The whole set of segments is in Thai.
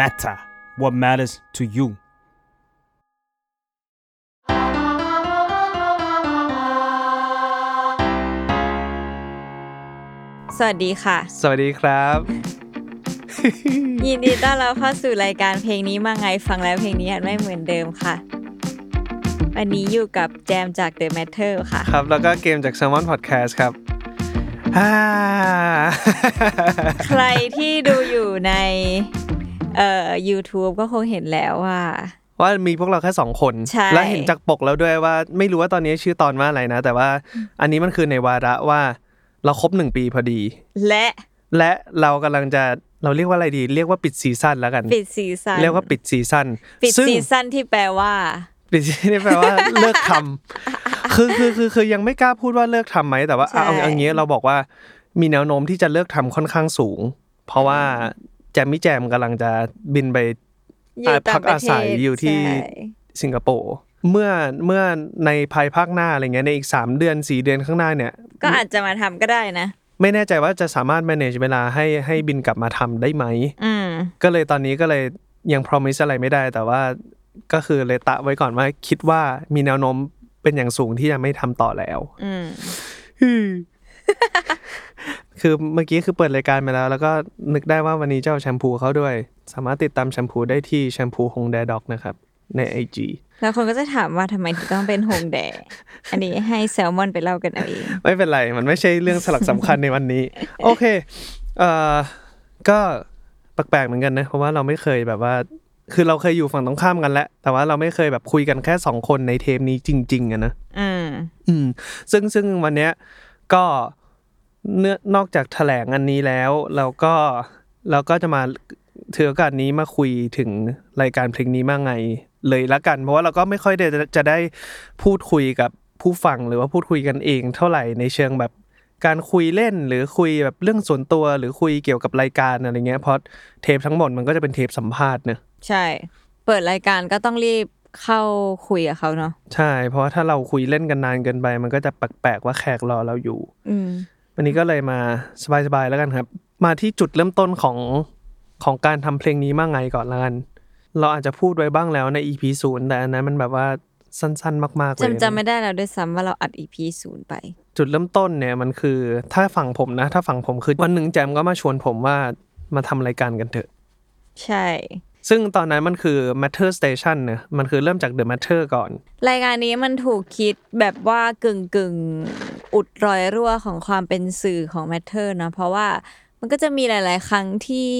matter what matters to you สวัสดีค่ะ สวัสดีครับ ยินดีต้อนรับเข้าสู่รายการเพลงนี้มาไงฟังแล้วเพลงนี้อาจไม่เหมือนเดิมค่ะ วันนี้อยู่กับแจมจาก The Matter ค่ะ ครับ แล้วก็เกมจาก s ซ l m o n Podcast ครับอ่าใครที่ดูอยู่ใน เอ่อ YouTube ก็คงเห็นแล้วว่า ว่ามีพวกเราแค่สองคนใช่และเห็นจากปกแล้วด้วยว่าไม่รู้ว่าตอนนี้ชื่อตอนว่าอะไรนะ แต่ว่าอันนี้มันคือในวาระว่าเราครบหนึ่งปีพอดี และและเรากำลังจะเราเรียกว่าอะไรดี เรียกว่าปิดซีซั่นแล้วกัน ปิดซีซั่นเรียกว่าปิดซีซั่นปิดซึ่งซีซั่นที่แปลว่าปิดซีซั่นนี่แปลว่าเลิกทำคือคือคือคือยังไม่กล้าพูดว่าเลิกทำไหมแต่ว่าเอาใช่เอาอย่างเงี้ยเราบอกว่ามีแนวโน้มที่จะเลิกทำค่อนข้างสูง เพราะว่าแจมมี่แจมกำลังจะบินไปอยู่ต่าพังกประอาเทศัยศอยู่ที่ใช่สิงคโปร์เมื่อเมื่อในภายภาคหน้าอะไรเงี้ยในอีก3เดือน4เดือนข้างหน้าเนี่ย ก็อาจจะมาทำก็ได้นะ ไม่แน่ใจว่าจะสามารถ manage เวลาให้ให้บินกลับมาทำได้ไหมอืมก็เลยตอนนี้ก็เลยยัง promise อะไรไม่ได้ แต่ว่าก็คือเลยตะไว้ก่อนว่าคิดว่ามีแนวโน้มเป็นอย่างสูงที่จะไม่ทำต่อแล้ว อืม คือเมื่อกี้คือเปิดรายการไปแล้ว แล้วก็นึกได้ว่าวันนี้จะเอาแชมพูเขาด้วย สามารถติดตามแชมพูได้ที่แชมพูฮงแดด็อกนะครับ ใน IG แล้วคนก็จะถามว่าทำไมถึงต้องเป็นหงแด อันนี้ให้แซลมอนไปเล่ากันเอาเอง ไม่เป็นไร มันไม่ใช่เรื่องสลักสำคัญในวันนี้ โอเคเอ่อก็แปลกๆเหมือนกันนะ เพราะว่าเราไม่เคยแบบว่า คือเราเคยอยู่ฝั่งตรงข้ามกันแล้วแต่ว่าเราไม่เคยแบบคุยกันแค่สองคนในเทปนี้จริง ๆอะนะอืมอืมซึ่งซึ่งวันเนี้ยก็ เนื้อนอกจากแถลงอันนี้แล้วเราก็เราก็จะมาถือโอกาสนี้มาคุยถึงรายการเพลงนี้มาไงเลยละกัน เพราะว่าเราก็ไม่ค่อยได้จะได้พูดคุยกับผู้ฟังหรือว่าพูดคุยกันเองเท่าไหร่ในเชิงแบบการคุยเล่นหรือคุยแบบเรื่องส่วนตัวหรือคุยเกี่ยวกับรายการอะไรเงี้ยเพราะเทปทั้งหมดมันก็จะเป็นเทปสัมภาษณ์เนอะใช่ เปิดรายการก็ต้องรีบเข้าคุยกับเขาเนาะใช่ เพราะว่าถ้าเราคุยเล่นกันนานเกินไป มันก็จะแปลกๆว่าแขกรอเราอยู่ อืม วันนี้ก็เลยมาสบายๆแล้วกันครับ มาที่จุดเริ่มต้นของของการทำเพลงนี้มาไงก่อนละกัน เราอาจจะพูดไว้บ้างแล้วใน EP ศูนย์แต่อันนั้นมันแบบว่าสั้นๆ มากๆเลยจำจำไม่ได้แล้วด้วยซ้ำว่าเราอัด EP ศูนย์ไป จุดเริ่มต้นเนี่ยมันคือถ้าฝั่งผมนะ ถ้าฝั่งผมคือวันหนึ่งแจมก็มาชวนผมว่ามาทำรายการกันเถอะ ใช่ ซึ่งตอนนั้นมันคือ Matter Station เนอะมันคือเริ่มจาก The Matter ก่อน รายการนี้มันถูกคิดแบบว่ากึ่งกึ่งอุดรอยรั่วของความเป็นสื่อของ Matter นะเพราะว่ามันก็จะมีหลาย ๆ ครั้งที่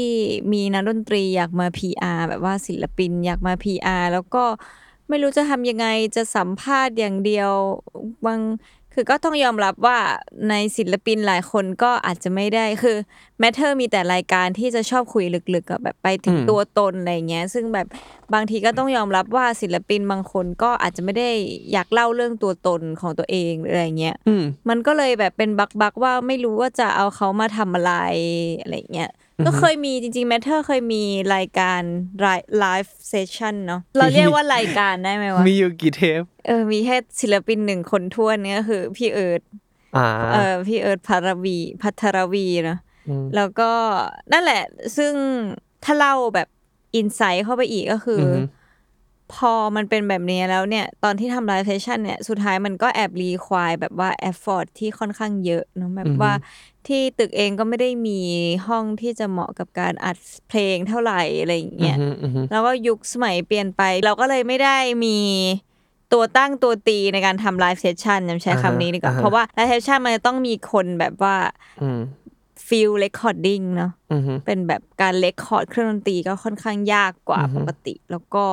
มีนักดนตรีอยากมา PR แบบว่าศิลปินอยากมา PR แล้วก็ไม่รู้จะทำยังไงจะสัมภาษณ์อย่างเดียวบางคือก็ต้องยอมรับว่าในศิลปินหลายคนก็อาจจะไม่ได้คือ Matter มีแต่รายการที่จะชอบคุยลึกๆกับแบบไปถึงอืมตัวตนอะไรเงี้ย ซึ่งแบบบางทีก็ต้องยอมรับว่าศิลปินบางคนก็อาจจะไม่ได้อยากเล่าเรื่องตัวตนของตัวเองหรืออะไรเงี้ยอืมมันก็เลยแบบเป็นบักบักๆว่าไม่รู้ว่าจะเอาเขามาทำอะไรอะไรเงี้ยก็เคยมีจริงๆ Matter เคยมีรายการ live session เนาะเราเรียกว่ารายการได้ไหมวะมีอยู่กี่เทปเออมีแค่ศิลปินหนึ่งคนทั่วนเนี่ยก็คือ พี่เอิ๊ตอ่าเออพี่เอิ๊ตภัทรวีภัทรวีเนาะม แล้วก็นั่นแหละ ซึ่งถ้าเล่าแบบ inside เข้าไปอีกก็คือออฮึพอมันเป็นแบบนี้แล้วเนี่ย ตอนที่ทำ live session เนี่ย สุดท้ายมันก็แอบ require แบบว่า effort ที่ค่อนข้างเยอะเนอะแบบว่าที่ตึกเองก็ไม่ได้มีห้องที่จะเหมาะกับการอัดเพลงเท่าไหร่อะไรอย่างเงี้ยอืมอืมอืมแล้วก็ยุคสมัยเปลี่ยนไป เราก็เลยไม่ได้มีตัวตั้งตัวตีในการทำ live session ยำใช้คำนี้ดีกว่า เพราะว่า live session มันจะต้องมีคนแบบว่าอืม field recording เนาะอืมเป็นแบบการ record เครื่องดนตรีก็ค่อนข้างยากกว่าปกติ แล้วก็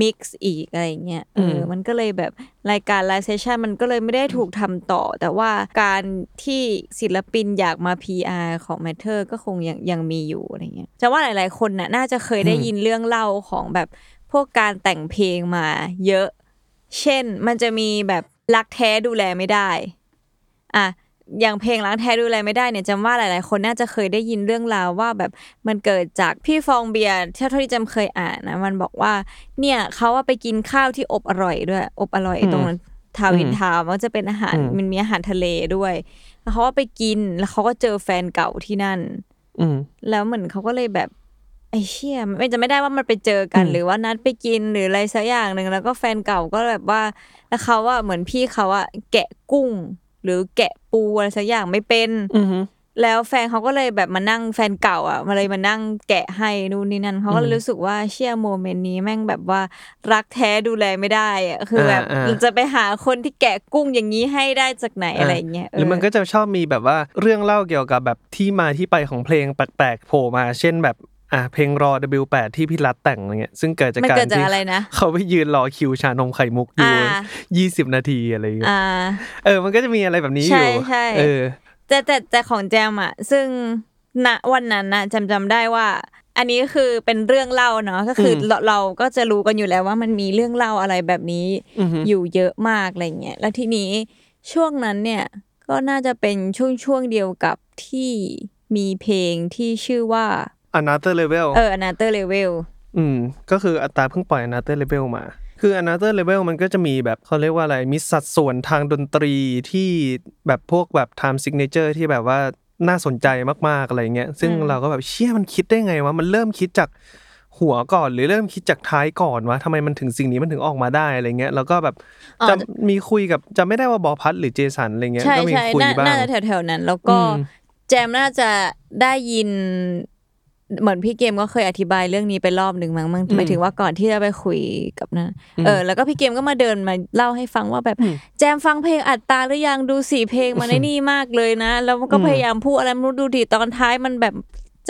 mix อีกอะไรเงี้ยเอออมันก็เลยแบบรายการ live session มันก็เลยไม่ได้ถูกทำต่อ แต่ว่าการที่ศิลปินอยากมา PR ของ Matter ก็คงยังยังมีอยู่อะไรเงี้ยจะว่าหลายๆคนน่ะน่าจะเคยได้ยินเรื่องเล่าของแบบพวกการแต่งเพลงมาเยอะ เช่นมันจะมีแบบรักแท้ดูแลไม่ได้ อะ อย่างเพลงล้างแท้ดูแลไม่ได้เนี่ยจำว่าหลาย ๆ คนน่าจะเคยได้ยินเรื่องราวว่าแบบมันเกิดจากพี่ฟองเบียร์ที่เท่าที่จำเคยอ่านนะมันบอกว่า เนี่ยเขาว่าไปกินข้าวที่อบอร่อยด้วย อบอร่อยตรงนั้นทาวินทาวน์มันก็จะเป็นอาหารมันมีอาหารทะเลด้วยแล้วเขาก็ไปกินแล้วเขาก็เจอแฟนเก่าที่นั่น อืมแล้วเหมือนเขาก็เลยแบบไอ้เชี่ยไม่จะไม่ได้ว่ามันไปเจอกันอืมหรือว่านัดไปกินหรืออะไรสักอย่างหนึ่งแล้วก็แฟนเก่าก็แบบว่า แล้วเขาว่าเหมือนพี่เขาอะแกะกุ้ง หรือแกะ ปูอะไรสักอย่างไม่เป็นอือฮึแล้วแฟนเขาก็เลยแบบมานั่งแฟนเก่าอะมาเลยมานั่งแกะให้นู่นนี่นั่นเขาก็เลยรู้สึกว่าเชื่อโมเมนต์นี้แม่งแบบว่ารักแท้ดูแลไม่ได้อะคือแบบอ่าอ่าจะไปหาคนที่แกะกุ้งอย่างนี้ให้ได้จากไหนอะไรเงี้ยหรือมันก็จะชอบมีแบบว่าเรื่องเล่าเกี่ยวกับแบบที่มาที่ไปของเพลงแปลกๆโผล่มา เช่นแบบ อะเพลงรอ W8 ที่พี่รัฐแต่งอะไรเงี้ยซึ่งเกิดจากมันการเกิดจากที่อะไรนะเขาไปยืนรอคิวชานมไข่มุกอยู่อ่ายี่สิบนาทีอะไรเงี้ยอ่าเออ มันก็จะมีอะไรแบบนี้อใช่ยู่ใช่เออแต่แต่แต่ของแจมอะ ซึ่งณวันนั้นนะจำจำได้ว่า อันนี้ก็คือเป็นเรื่องเล่าเนาะก็คืออมเราเราก็จะรู้กันอยู่แล้วว่ามันมีเรื่องเล่าอะไรแบบนี้อือฮึอยู่เยอะมากอะไรเงี้ยแล้วทีนี้ช่วงนั้นเนี่ยก็น่าจะเป็นช่วงช่วงเดียวกับที่มีเพลงที่ชื่อว่า Another Level เออ Another Level อืม ก็คืออัตราเพิ่งปล่อย Another Level มา คือ Another Level มันก็จะมีแบบเขาเรียกว่าอะไร มีสัดส่วนทางดนตรีที่แบบพวกแบบ time signature ที่แบบว่าน่าสนใจมากๆอะไรเงี้ย ซึ่งอืมเราก็แบบเชี่ยมันคิดได้ไงวะ มันเริ่มคิดจากหัวก่อนหรือเริ่มคิดจากท้ายก่อนวะทำไมมันถึงสิ่งนี้มันถึงออกมาได้อะไรเงี้ย แล้วก็แบบอ๋อจะมีคุยกับจะไม่ได้ว่าบอพัดหรือเจสันอะไรเงี้ยใช่ก็มีใช่คุยน่าบ้าง น่าจะแถวๆนั้น แล้วก็อืมแจมน่าจะได้ยิน เหมือนพี่เกมก็เคยอธิบายเรื่องนี้ไปรอบหนึ่งมั้งมั้งหมายถึงว่าก่อนที่จะไปคุยกับนะเออแล้วก็พี่เกมก็มาเดินมาเล่าให้ฟังว่าแบบแจมฟังเพลงอัดตราหรือยังดูสี่เพลงมันไอ้นี่มากเลยนะ แล้วมันก็พยายามพูดอะไรไม่รู้ดูดิตอนท้ายมันแบบ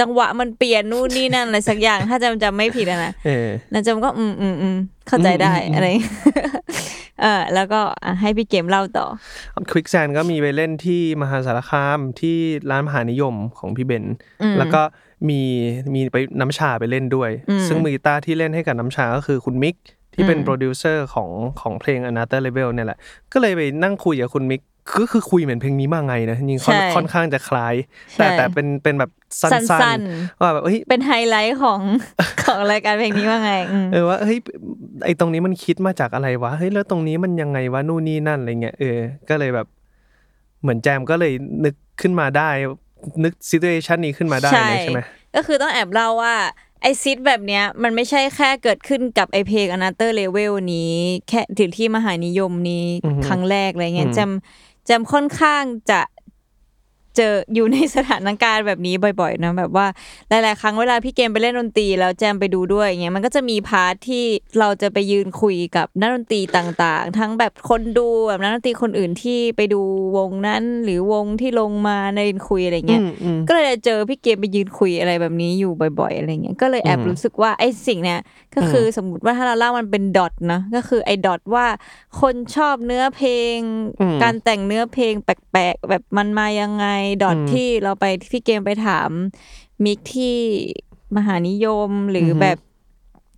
จังหวะมันเปลี่ยนนู่นนี่นั่นอะไรสักอย่างถ้าจำจำไม่ผิดอะนะเออแล้วแจมก็อืมอืมอืมเข้าใจได้อืมอืมอะไร เออแล้วก็อะให้พี่เกมเล่าต่อ Quicksand ก็มีไปเล่นที่มหาสารคามที่ร้านมหานิยมของพี่เบนอืมแล้วก็มีมีไปน้ำชาไปเล่นด้วยอืมซึ่งมือกีตาร์ที่เล่นให้กับน้ำชาก็คือคุณมิกที่เป็นอืมโปรดิวเซอร์ของของเพลง Another Level เนี่ยแหละ ก็เลยไปนั่งคุยกับคุณมิก ก็คือคุยเหมือนเพลงนี้มาไงนะจริงๆค่อนใช่ค่อนข้างจะคล้ายใช่แต่แต่เป็นเป็นแบบสัสั้้นนๆว่าแบบเฮ้ยเป็นไฮไลท์ของของรายการเพลงนี้ว่าไงอืมเออว่าเฮ้ยไอตรงนี้มันคิดมาจากอะไรวะเฮ้ยแล้วตรงนี้มันยังไงวะนู่นนี่นั่นอะไรเงี้ยเออก็เลยแบบ เหมือนแจมก็เลยนึกขึ้นมาได้ นึกซิ t u เ t ชันนี้ขึ้นมาได้เลยใช่ไหมก็คือต้องแอบเล่าว่าไอซิดแบบเนี้ยมันไม่ใช่แค่เกิดขึ้นกับไอเพลง Another Level นี้ แค่ถึงที่มหานิยมนี้อือฮึครั้งแรกอะไรเงี้ยอืมจำ จมค่อนข้างจะ เจออยู่ในสถานการณ์แบบนี้บ่อย ๆ นะแบบว่าหลาย ๆ ครั้งเวลาพี่เกมไปเล่นดนตรีแล้วแจมไปดูด้วยอย่างเงี้ยมันก็จะมีพาร์ทที่เราจะไปยืนคุยกับนักดนตรีต่างๆ ทั้งแบบคนดูแบบนักดนตรีคนอื่นที่ไปดูวงนั้น หรือวงที่ลงมาในคุยอะไรเงี้ยอืมอืมก็เลยเจอพี่เกมไปยืนคุยอะไรแบบนี้อยู่บ่อย ๆ อะไรเงี้ยก็เลยแอบอืมรู้สึกว่าไอ้สิ่งเนี้ยก็คือสมมติว่าถ้าเราเล่ามันเป็นดอทนะก็คือไอ้ดอทว่า คนชอบเนื้อเพลงอืมการแต่งเนื้อเพลงแปลกๆแบบมันมายังไงดอทอืมที่เราไปพี่เกมไปถามมิกที่มหานิยมหรือออฮึแบบ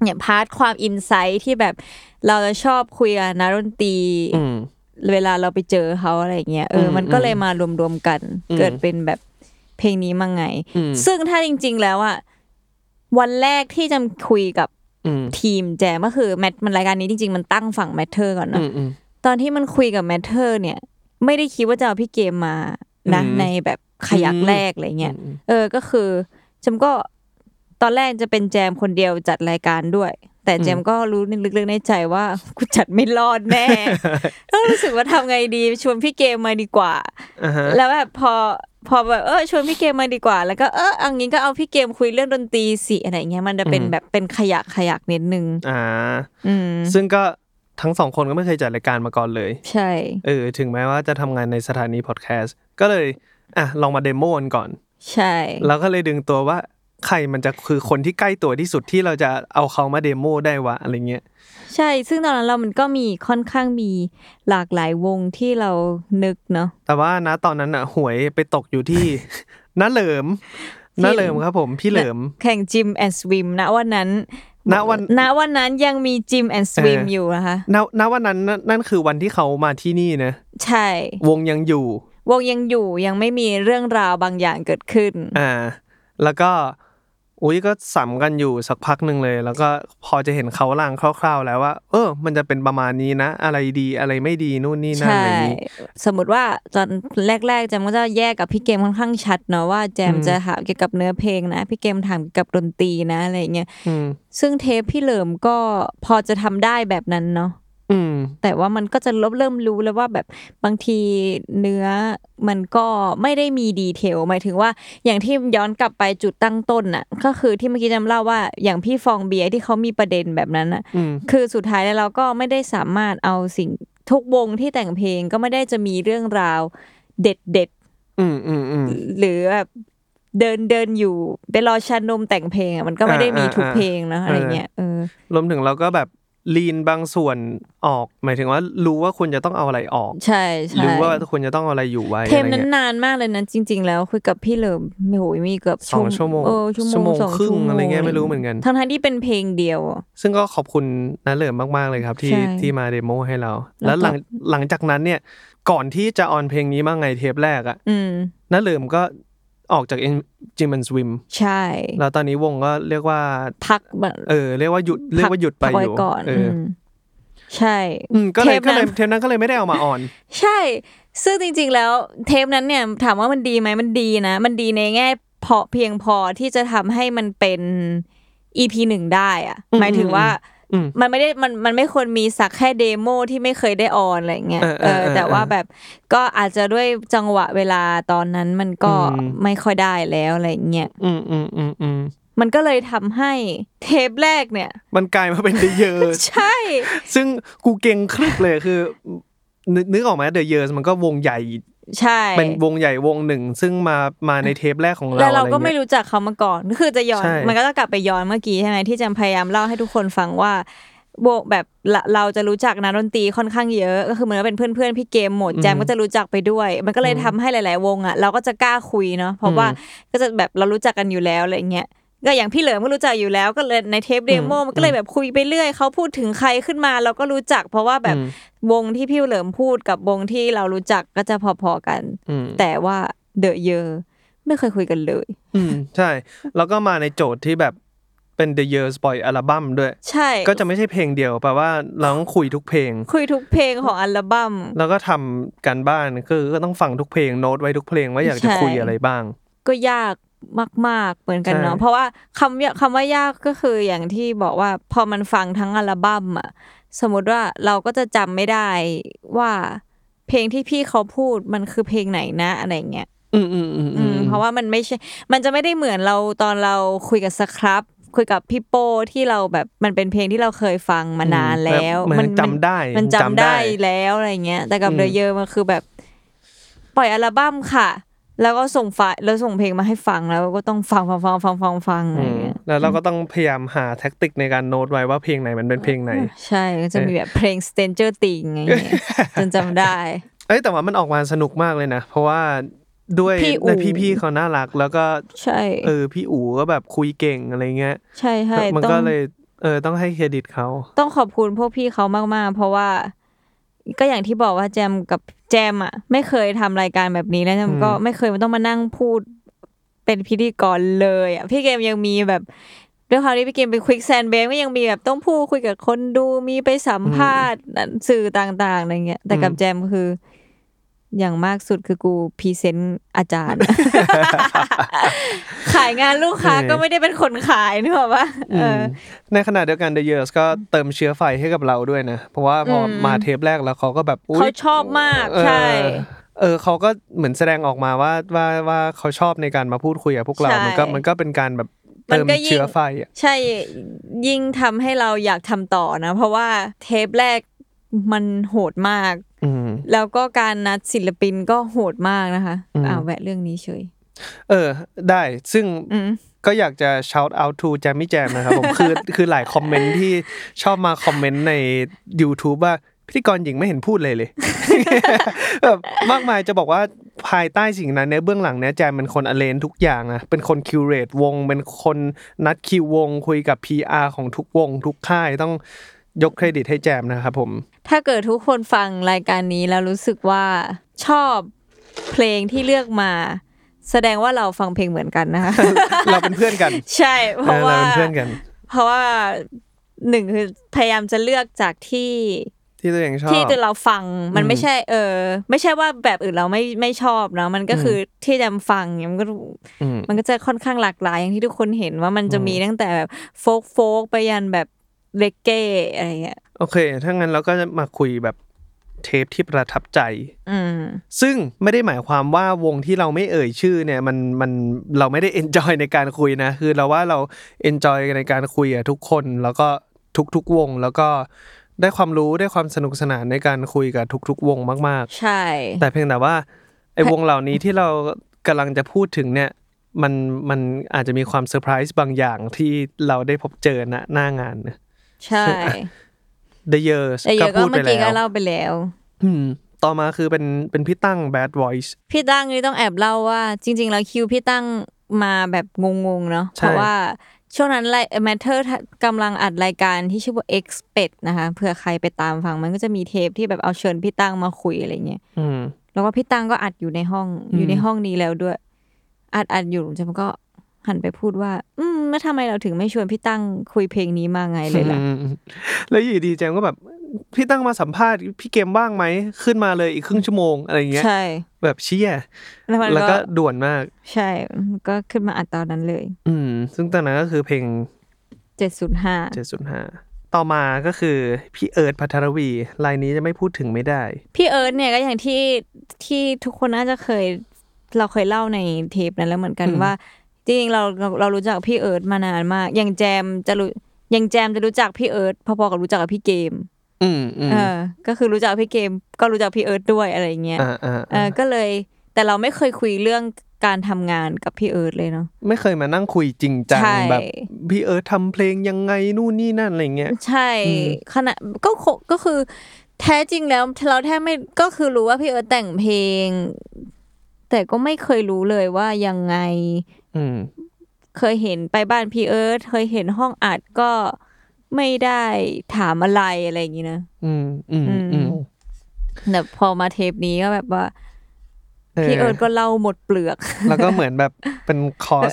เนี่ย part ความ insight ที่แบบเราจะชอบคุยกับนักดนตรีอืมเวลาเราไปเจอเขาอะไรเงี้ยเอออมมันก็เลยมารวมๆกันอืมเกิดเป็นแบบเพลงนี้มาไงอืมซึ่งถ้าจริง ๆ แล้วอะวันแรกที่จะคุยกับอืมทีมแจมก็คือ Matter มันรายการนี้จริง ๆ มันตั้งฝั่ง Matter ก่อนอืเนาะมอืมตอนที่มันคุยกับ Matter เนี่ย ไม่ได้คิดว่าจะเอาพี่เกมมา นะอืมในแบบขยักอืมแรกอะไรเงี้ยอืมเออก็คือแจมก็ตอนแรกจะเป็นแจมคนเดียวจัดรายการด้วย แต่แจมก็รู้ในลึกๆในใจว่ากูจัดไม่รอดแน่ก็รู้สึกว่าทำไงดีชวนพี่เกมมาดีกว่าอ่าฮะแล้วแบบพอพอแบบเออชวนพี่เกมมาดีกว่า แล้วก็เออเอังนี้ก็เอาพี่เกมคุยเรื่องดนตรีสิอะไรเงี้ยมันจะเป็นอืมแบบเป็นขยักขยักนิดนึงอ่าอืมซึ่งก็ ทั้งสองคนก็ไม่เคยจัดรายการมาก่อนเลย ใช่ เออ ถึงแม้ว่าจะทำงานในสถานีพอดแคสต์ก็เลย อะ ลองมาเดโมกันก่อน ใช่ แล้วก็เลยดึงตัวว่าใครมันจะคือคนที่ใกล้ตัวที่สุดที่เราจะเอาเขามาเดโมได้วะอะไรเงี้ย ใช่ ซึ่งตอนนั้นเรามันก็มีค่อนข้างมีหลากหลายวงที่เรานึกเนาะ แต่ว่านะตอนนั้นอะหวยไปตกอยู่ที่น้าเหลิมน้าเหลิมครับผม พี่เหลิมแข่งจิมแอนด์สวิมณวันนั้น ณวันณวันนั้นยังมีจิมแอนด์สวิมเออออยู่นะคะณณวันนั้นนั่นนั่นคือวันที่เขามาที่นี่นะ ใช่ วงยังอยู่ วงยังอยู่ยังไม่มีเรื่องราวบางอย่างเกิดขึ้น อ่า แล้วก็ อุ้ยก็สัมกันอยู่สักพักหนึ่งเลย แล้วก็พอจะเห็นเขาล่างคร่าว ๆ แล้วว่า เออ มันจะเป็นประมาณนี้นะ อะไรดีอะไรไม่ดีนู่นนี่นั่นใช่อะไรอย่างนี้สมมติว่าตอนแรกๆแจมก็จะแยกกับพี่เกมค่อนข้างชัดเนาะว่าแจมอืมจะถามเกี่ยวกับเนื้อเพลงนะ พี่เกมถามเกี่ยวกับดนตรีนะอะไรเงี้ยอืมซึ่งเทปพี่เหลิมก็พอจะทำได้แบบนั้นเนาะอืม แต่ว่ามันก็จะเริ่มเริ่มรู้แล้วว่าแบบบางทีเนื้อมันก็ไม่ได้มีดีเทลหมายถึงว่าอย่างที่ย้อนกลับไปจุดตั้งต้นน่ะ ก็คือที่เมื่อกี้จำเล่าว่าอย่างพี่ฟองเบียร์ที่เขามีประเด็นแบบนั้นน่ะอืมคือสุดท้ายแล้วเราก็ไม่ได้สามารถเอาสิ่งทุกวงที่แต่งเพลงก็ไม่ได้จะมีเรื่องราวเด็ดเด็ดอืมอืมอืมๆหรือแบบเดินเดินอยู่ไปรอชานมแต่งเพลงอะมันก็ไม่ได้มีทุกเพลงเนอะอะไรเงี้ยเออรวมถึงเราก็แบบ ลีนบางส่วนออก หมายถึงว่ารู้ว่าควรจะต้องเอาอะไรออก ใช่หใช่รือว่าควรจะต้องเอาอะไรอยู่ไว้เทมอะไรนั้นเงี้ยนานมากเลยนะจริง ๆ แล้วคุยกับพี่เหลิมไม่โหยมีเกือบสองชั่วโมงเออชั่วโมชั่วโมงงสองครึ่งชั่วโมงอะไรเงี้ยไม่รู้เหมือนกัน ทั้งทั้งๆที่เป็นเพลงเดียวอะซึ่งก็ขอบคุณน้าเหลิมมากๆเลยครับ ที่ใช่ที่มาเดโมให้เรา แล้แล้ววก็หลังหลังจากนั้นเนี่ยก่อนที่จะออนเพลงนี้มาไงเทปแรกอะอืมน้าเหลิมก็ ออกจากจิมันสวิมใช่ แล้วตอนนี้วงก็เรียกว่า พักแบบเออ เรียกว่าหยุดเรียกว่าหยุดไปพักอไว้ยู่ก่อนเอออมใช่อืมก็เลยเทปก็เลยนั้นเทปนั้นก็เลยไม่ได้เอามาออน ใช่ ซึ่งจริง ๆ แล้วเทปนั้นเนี่ยถามว่ามันดีไหมมันดีนะ มันดีในแง่พอเพียงพอที่จะทำให้มันเป็น EP หนึ่งได้อะอืมหมายถึงว่าอื มมันไม่ได้มันมันไม่ควรมีสักแค่ demo ที่ไม่เคยได้ on อะไรเงี้ยเออเออเออแต่ว่าแบบก็อาจจะด้วยจังหวะเวลาตอนนั้นมันก็อืมไม่ค่อยได้แล้วอะไรเงี้ยอืมอืมอืมอืมมันก็เลยทำให้เทปแรกเนี่ย มันกลายมาเป็น The Yers ใช่ ซึ่งกูเกร็งครึกเลยคือนึกนึกออกไหม The Yers มันก็วงใหญ่ ใช่เป็นวงใหญ่วงหนึ่ง ซึ่งมามาในเทปแรกของเราแล้วเราอะไรก็ไม่เงี้ยรู้จักเขามาก่อนคือจะย้อนใช่มันก็จะกลับไปย้อนเมื่อกี้ใช่ไหมที่จำพยายามเล่าให้ทุกคนฟังว่าโบแบบเราเราจะรู้จักนักดนตรีค่อนข้างเยอะ ก็คือเหมือนว่าเป็นเพื่อนๆพี่เกมหมดแจมก็จะรู้จักไปด้วย มันก็เลยทำให้หลาย ๆ วงอะเราก็จะกล้าคุยเนาะเพราะว่าก็จะแบบเรารู้จักกันอยู่แล้วอะไรเงี้ย ก็อย่างพี่เหลิมก็รู้จักอยู่แล้วก็เลยในเทปเดโมมันก็เลยแบบคุยไปเรื่อยเขาพูดถึงใครขึ้นมา เราก็รู้จัก เพราะว่าแบบวงที่พี่เหลิมพูดกับวงที่เรารู้จักก็จะพอๆกันอืมแต่ว่าเดอะเยอไม่เคยคุยกันเลย อืมใช่ แล้วก็มาในโจทย์ที่แบบเป็น The Years ปล่อยอัลบั้มด้วย ใช่ ก็จะไม่ใช่เพลงเดียวแปลว่าเราต้องคุยทุกเพลง คุยทุกเพลงของอัลบั้ม แล้วก็ทำการบ้านคือก็ต้องฟังทุกเพลงโน้ตไว้ทุกเพลงว่าอยากจะใช่คุยอะไรบ้าง ก็ยาก มาก ๆ เหมือนกันเนาะใช่เพราะว่าคำว่าคำว่ายากก็คืออย่างที่บอกว่าพอมันฟังทั้งอัลบั้มอะสมมติว่าเราก็จะจำไม่ได้ว่าเพลงที่พี่เขาพูดมันคือเพลงไหนนะอะไรเงี้ยอืมอืมอืมอืมเพราะว่ามันไม่ใช่ มันจะไม่ได้เหมือนเราตอนเราคุยกับสครับ คุยกับพี่โป้ที่เราแบบมันเป็นเพลงที่เราเคยฟังมานานแล้ว มันจำได้ มันจำได้แล้วอะไรเงี้ย แต่กับอืมเดอะเยอมันคือแบบ ปล่อยอัลบั้มค่ะ แล้วก็ส่งไฟล์แล้วส่งเพลงมาให้ฟังแล้วก็ต้องฟังฟังฟังฟังฟังฟังอะไรอืมเงี้ยแล้วเราก็ต้องพยายามหาแท็กติกในการโน้ตไว้ว่าเพลงไหนมันเป็นเพลงไหน ใช่ก็จะมีแบบเพลง Stranger Things ไงเงี้ยจนจำได้ เอ้ยแต่ว่ามันออกมาสนุกมากเลยนะ เพราะว่าด้วยพี่อู๋ในพี่ๆเขาน่ารัก แล้วก็ใช่เออพี่อู๋ก็แบบคุยเก่งอะไรเงี้ยใช่ใช่มันต้อก็งเลยเออต้องให้เครดิตเขา ต้องขอบคุณพวกพี่เขามากๆ เพราะว่า ก็อย่างที่บอกว่าแจมกับแจมอะ ไม่เคยทำรายการแบบนี้แล้วแจมก็ไม่เคยมันต้องมานั่งพูดเป็นพิธีกรเลยอะพี่เกมยังมีแบบด้วยความที่พี่เกมเป็น Quicksand Bed ก็ยังมีแบบต้องพูดคุยกับคนดูมีไปสัมภาษณ์สื่อต่างๆอะไรเงี้ยแต่กับแจมคือ อย่างมากสุดคือกู present อาจารย์ ขายงานลูกค้าเออก็ไม่ได้เป็นคนขายนึกออกปะเอออในขณะเดียวกัน The Yers ก็เติมเชื้อไฟให้กับเราด้วยนะ เพราะว่าพออมมาเทปแรกแล้วเขาก็แบบอุ๊ยเขาชอบมากเออใช่เออเขาก็เหมือนแสดงออกมาว่าว่าว่าเขาชอบในการมาพูดคุยกับพวกเราใช่มันก็มันก็เป็นการแบบมันเติมก็ยิ่งเชื้อไฟอะใช่ยิ่งทำให้เราอยากทำต่อนะ เพราะว่าเทปแรกมันโหดมากอืม แล้วก็การนัดศิลปินก็โหดมากนะคะอืมอ่าแวะเรื่องนี้เฉย เออ ได้ซึ่งอืมก็อยากจะ shout out to Jammy Jam นะครับผมคือคือหลายคอมเมนต์ที่ชอบมาคอมเมนต์ใน YouTube ว่าพิธีกรหญิงไม่เห็นพูดเลยเลยแบบมากมายจะบอกว่าภายใต้สิ่งนั้นในยเบื้องหลังเนี้ยแจมเป็นคนอเลนทุกอย่างนะเป็นคนคิวเรตวง เป็นคนนัดคิววง คุยกับ PR ของทุกวง ทุกค่ายต้อง ยกเครดิตให้แจมนะครับผม ถ้าเกิดทุกคนฟังรายการนี้แล้วรู้สึกว่าชอบเพลงที่เลือกมา แสดงว่าเราฟังเพลงเหมือนกันนะคะ เราเป็นเพื่อนกัน ใช่ เพราะเออว่าเราเป็นเพื่อนกัน เพราะว่าหนึ่งคือพยายามจะเลือกจากที่ที่ตัวเองชอบที่ตัวเราฟังมันอืมไม่ใช่ เออ ไม่ใช่ว่าแบบอื่นเราไม่ไม่ชอบเนาะมันก็คือที่จำฟังเนี่ยมันก็อืมมันก็จะค่อนข้างหลากหลายอย่างที่ทุกคนเห็นว่ามันจะมีตั้งแต่แบบโฟกโฟกไปยันแบบ เลกเก้อะไรเงี้ยโอเค ถ้างั้นเราก็จะมาคุยแบบเทปที่ประทับใจ อืมซึ่งไม่ได้หมายความว่าวงที่เราไม่เอ่ยชื่อเนี่ย มันมันเราไม่ได้ enjoy ในการคุยนะ คือเราว่าเรา enjoy ในการคุยกับทุกคนแล้วก็ทุกๆวงแล้วก็ได้ความรู้ได้ความสนุกสนานในการคุยกับทุกๆ วงมากใช่ๆแต่เพียงแต่ว่าไอ้วงเหล่านี้ที่เรากำลังจะพูดถึงเนี่ย มันมันอาจจะมีความเซอร์ไพรส์บางอย่างที่เราได้พบเจอณหน้างานนะ ใช่ The Years แต่เยก็อะก็พูดไปเมื่อกี้ก็แล้วเล่าไปแล้ว อืมต่อมาคือเป็นเป็นพี่ตั้ง Bad Voice พี่ตั้งนี่ต้องแอบเล่าว่า จริง ๆ แล้วคิวพี่ตั้งมาแบบงงๆเนาะใช่เพราะว่าช่วงนั้นไล Matter กำลังอัดรายการที่ชื่อว่า Expect นะคะเผื่อใครไปตามฟังมันก็จะมีเทปที่แบบเอาเชิญพี่ตั้งมาคุยอะไรเงี้ยอืมแล้วก็พี่ตั้งก็อัดอยู่ในห้องอืมอยู่ในห้องนี้แล้วด้วย อัดอัดอยู่จนก็ หันไปพูดว่า อืมแล้วทำไมเราถึงไม่ชวนพี่ตั้งคุยเพลงนี้มาไงเลยล่ะอืมแล้วอยู่ดีแจมก็แบบ พี่ตั้งมาสัมภาษณ์พี่เกมว่างไหม ขึ้นมาเลยอีกครึ่งชั่วโมงอะไรเงี้ย ใช่ แบบเชี่ยแล้วมันแล้วก็ก็ด่วนมาก ใช่ ก็ขึ้นมาอัดตอนนั้นเลย อืม ซึ่งตอนนั้นก็คือเพลงเจ็ดศูนย์ห้า705ต่อมาก็คือพี่เอิร์ธพัทรวีลายนี้จะไม่พูดถึงไม่ได้ พี่เอิร์ธเนี่ยก็อย่างที่ที่ทุกคนน่าจะเคย เราเคยเล่าในเทปนั้นแล้วเหมือนกันอืมว่า จริงๆเราเราเรารู้จักพี่เอิร์ธมานานมากอย่างแจมจะรู้อย่างแจมจะรู้จักพี่เอิร์ธพอๆกับรู้จักกับพี่เกมอืมอืมเออ ก็คือรู้จักพี่เกม ก็รู้จักพี่เอิร์ธด้วยอะไรอย่างเงี้ยอ่าอ่าเออก็เลยแต่เราไม่เคยคุยเรื่องการทำงานกับพี่เอิร์ธเลยเนาะ ไม่เคยมานั่งคุยจริงจังใช่ แบบพี่เอิร์ธทำเพลงยังไงนู่นนี่นั่นอะไรเงี้ย ใช่อืม ขณะก็คก็คือ แท้จริงแล้วเราแทบไม่ก็คือรู้ว่าพี่เอิร์ธแต่งเพลง แต่ก็ไม่เคยรู้เลยว่ายังไง อืม เคยเห็นไปบ้านพี่เอิร์ธเคยเห็นห้องอัดก็ไม่ได้ถามอะไรอะไรอย่างงี้นะอืมอืม อืมอืมแต่พอมาเทปนี้ก็แบบว่าพี่เอิร์ธก็เล่าหมดเปลือก แล้วก็เหมือนแบบเป็นคอร์ส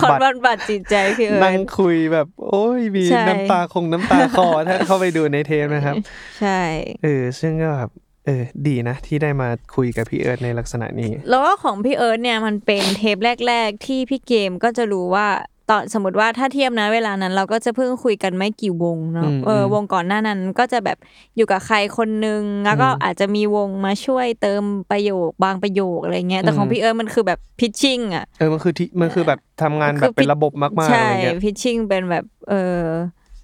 คอนบำบัดบำบัดจิตใจพี่เอินั่ร์งธคุยแบบ โอ้ยมีใช่น้ำตาคงน้ำตาคลอถ้าเข้าไปดูในเทปนะครับ ใช่เออซึ่งก็แบบ เออดีนะ ที่ได้มาคุยกับพี่เอิร์ธในลักษณะนี้ แล้วก็ของพี่เอิร์ธเนี่ยมันเป็นเทปแรก ๆ ที่พี่เกมก็จะรู้ว่าตอนสมมติว่าถ้าเทียบนะเวลานั้นเราก็จะเพิ่งคุยกันไม่กี่วงเนาะอืมเอออืมวงก่อนหน้านั้นก็จะแบบอยู่กับใครคนนึง แล้วก็อืมอาจจะมีวงมาช่วยเติมประโยคบางประโยคอะไรเงี้ยแต่ของอืมพี่เอิร์ธมันคือแบบพิชชิ่งอะ เออมันคือที่มันคือแบบทำงานแบบเป็นระบบมากๆอะใช่ไรเงี้ย พิชชิ่งเป็นแบบเออ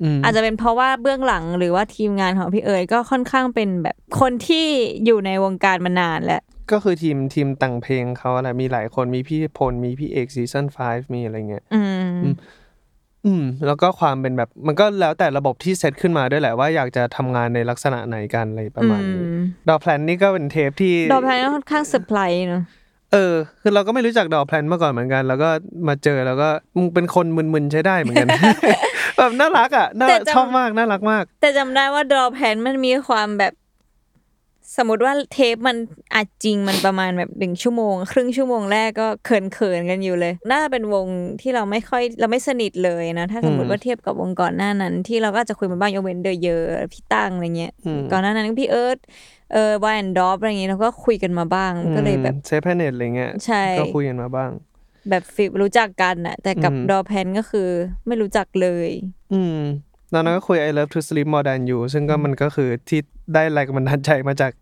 อืมอาจจะเป็นเพราะว่าเบื้องหลังหรือว่าทีมงานของพี่เอิร์ธก็ค่อนข้างเป็นแบบคนที่อยู่ในวงการมานานแล้วก็คือทีมทีมแต่งเพลงเขาอะไรมีหลายคนมีพี่พลมีพี่เอก Season Five มีอะไรเงี้ย อืม อืม แล้วก็ความเป็นแบบมันก็แล้วแต่ระบบที่เซตขึ้นมาด้วยแหละว่าอยากจะทำงานในลักษณะไหนกันอะไรประมาณนี้อืมดอแพลนนี่ก็เป็นเทปที่ดอกแพนก็ค่อนข้างเซอร์ไพรส์เนาะ เออ คือเราก็ไม่รู้จักดอแพลนมาก่อนเหมือนกัน แล้วก็มาเจอแล้วก็มึงเป็นคนมึนๆใช้ได้เหมือนกันแบบน่ารักอะน่าแต่แจมชอบมากน่ารักมาก แต่จำได้ว่าดอแพนมันมีความแบบ สมมติว่าเทปมันอัดจริงมันประมาณแบบหนึ่งชั่วโมง ครึ่งชั่วโมงแรกก็เขินเขินๆกันอยู่เลย น่าจะเป็นวงที่เราไม่ค่อยเราไม่สนิทเลยนะ ถ้าสมมอืติมว่าเทียบกับวงก่อนหน้านั้น ที่เราก็อาจจะคุยมาบ้างยกเว้นเดอะเยอพี่ตั้งอะไรเงี้ยอืมก่อนหน้านั้นพี่เอิร์ธเออ Whal & Dolph อะไรเงี้ยเราก็คุยกันมาบ้างก็เลยแบบ Safeplanet อะไรเงี้ยใช่ก็คุยกันมาบ้าง แบบ feel รู้จักกันน่ะแต่กับอืมดอแพนก็คือไม่รู้จักเลย อืม ตอนนั้นก็คุย I love to sleep more than you ซึ่งก็มันก็คือที่ได้แรงบันดาลใจมาจาก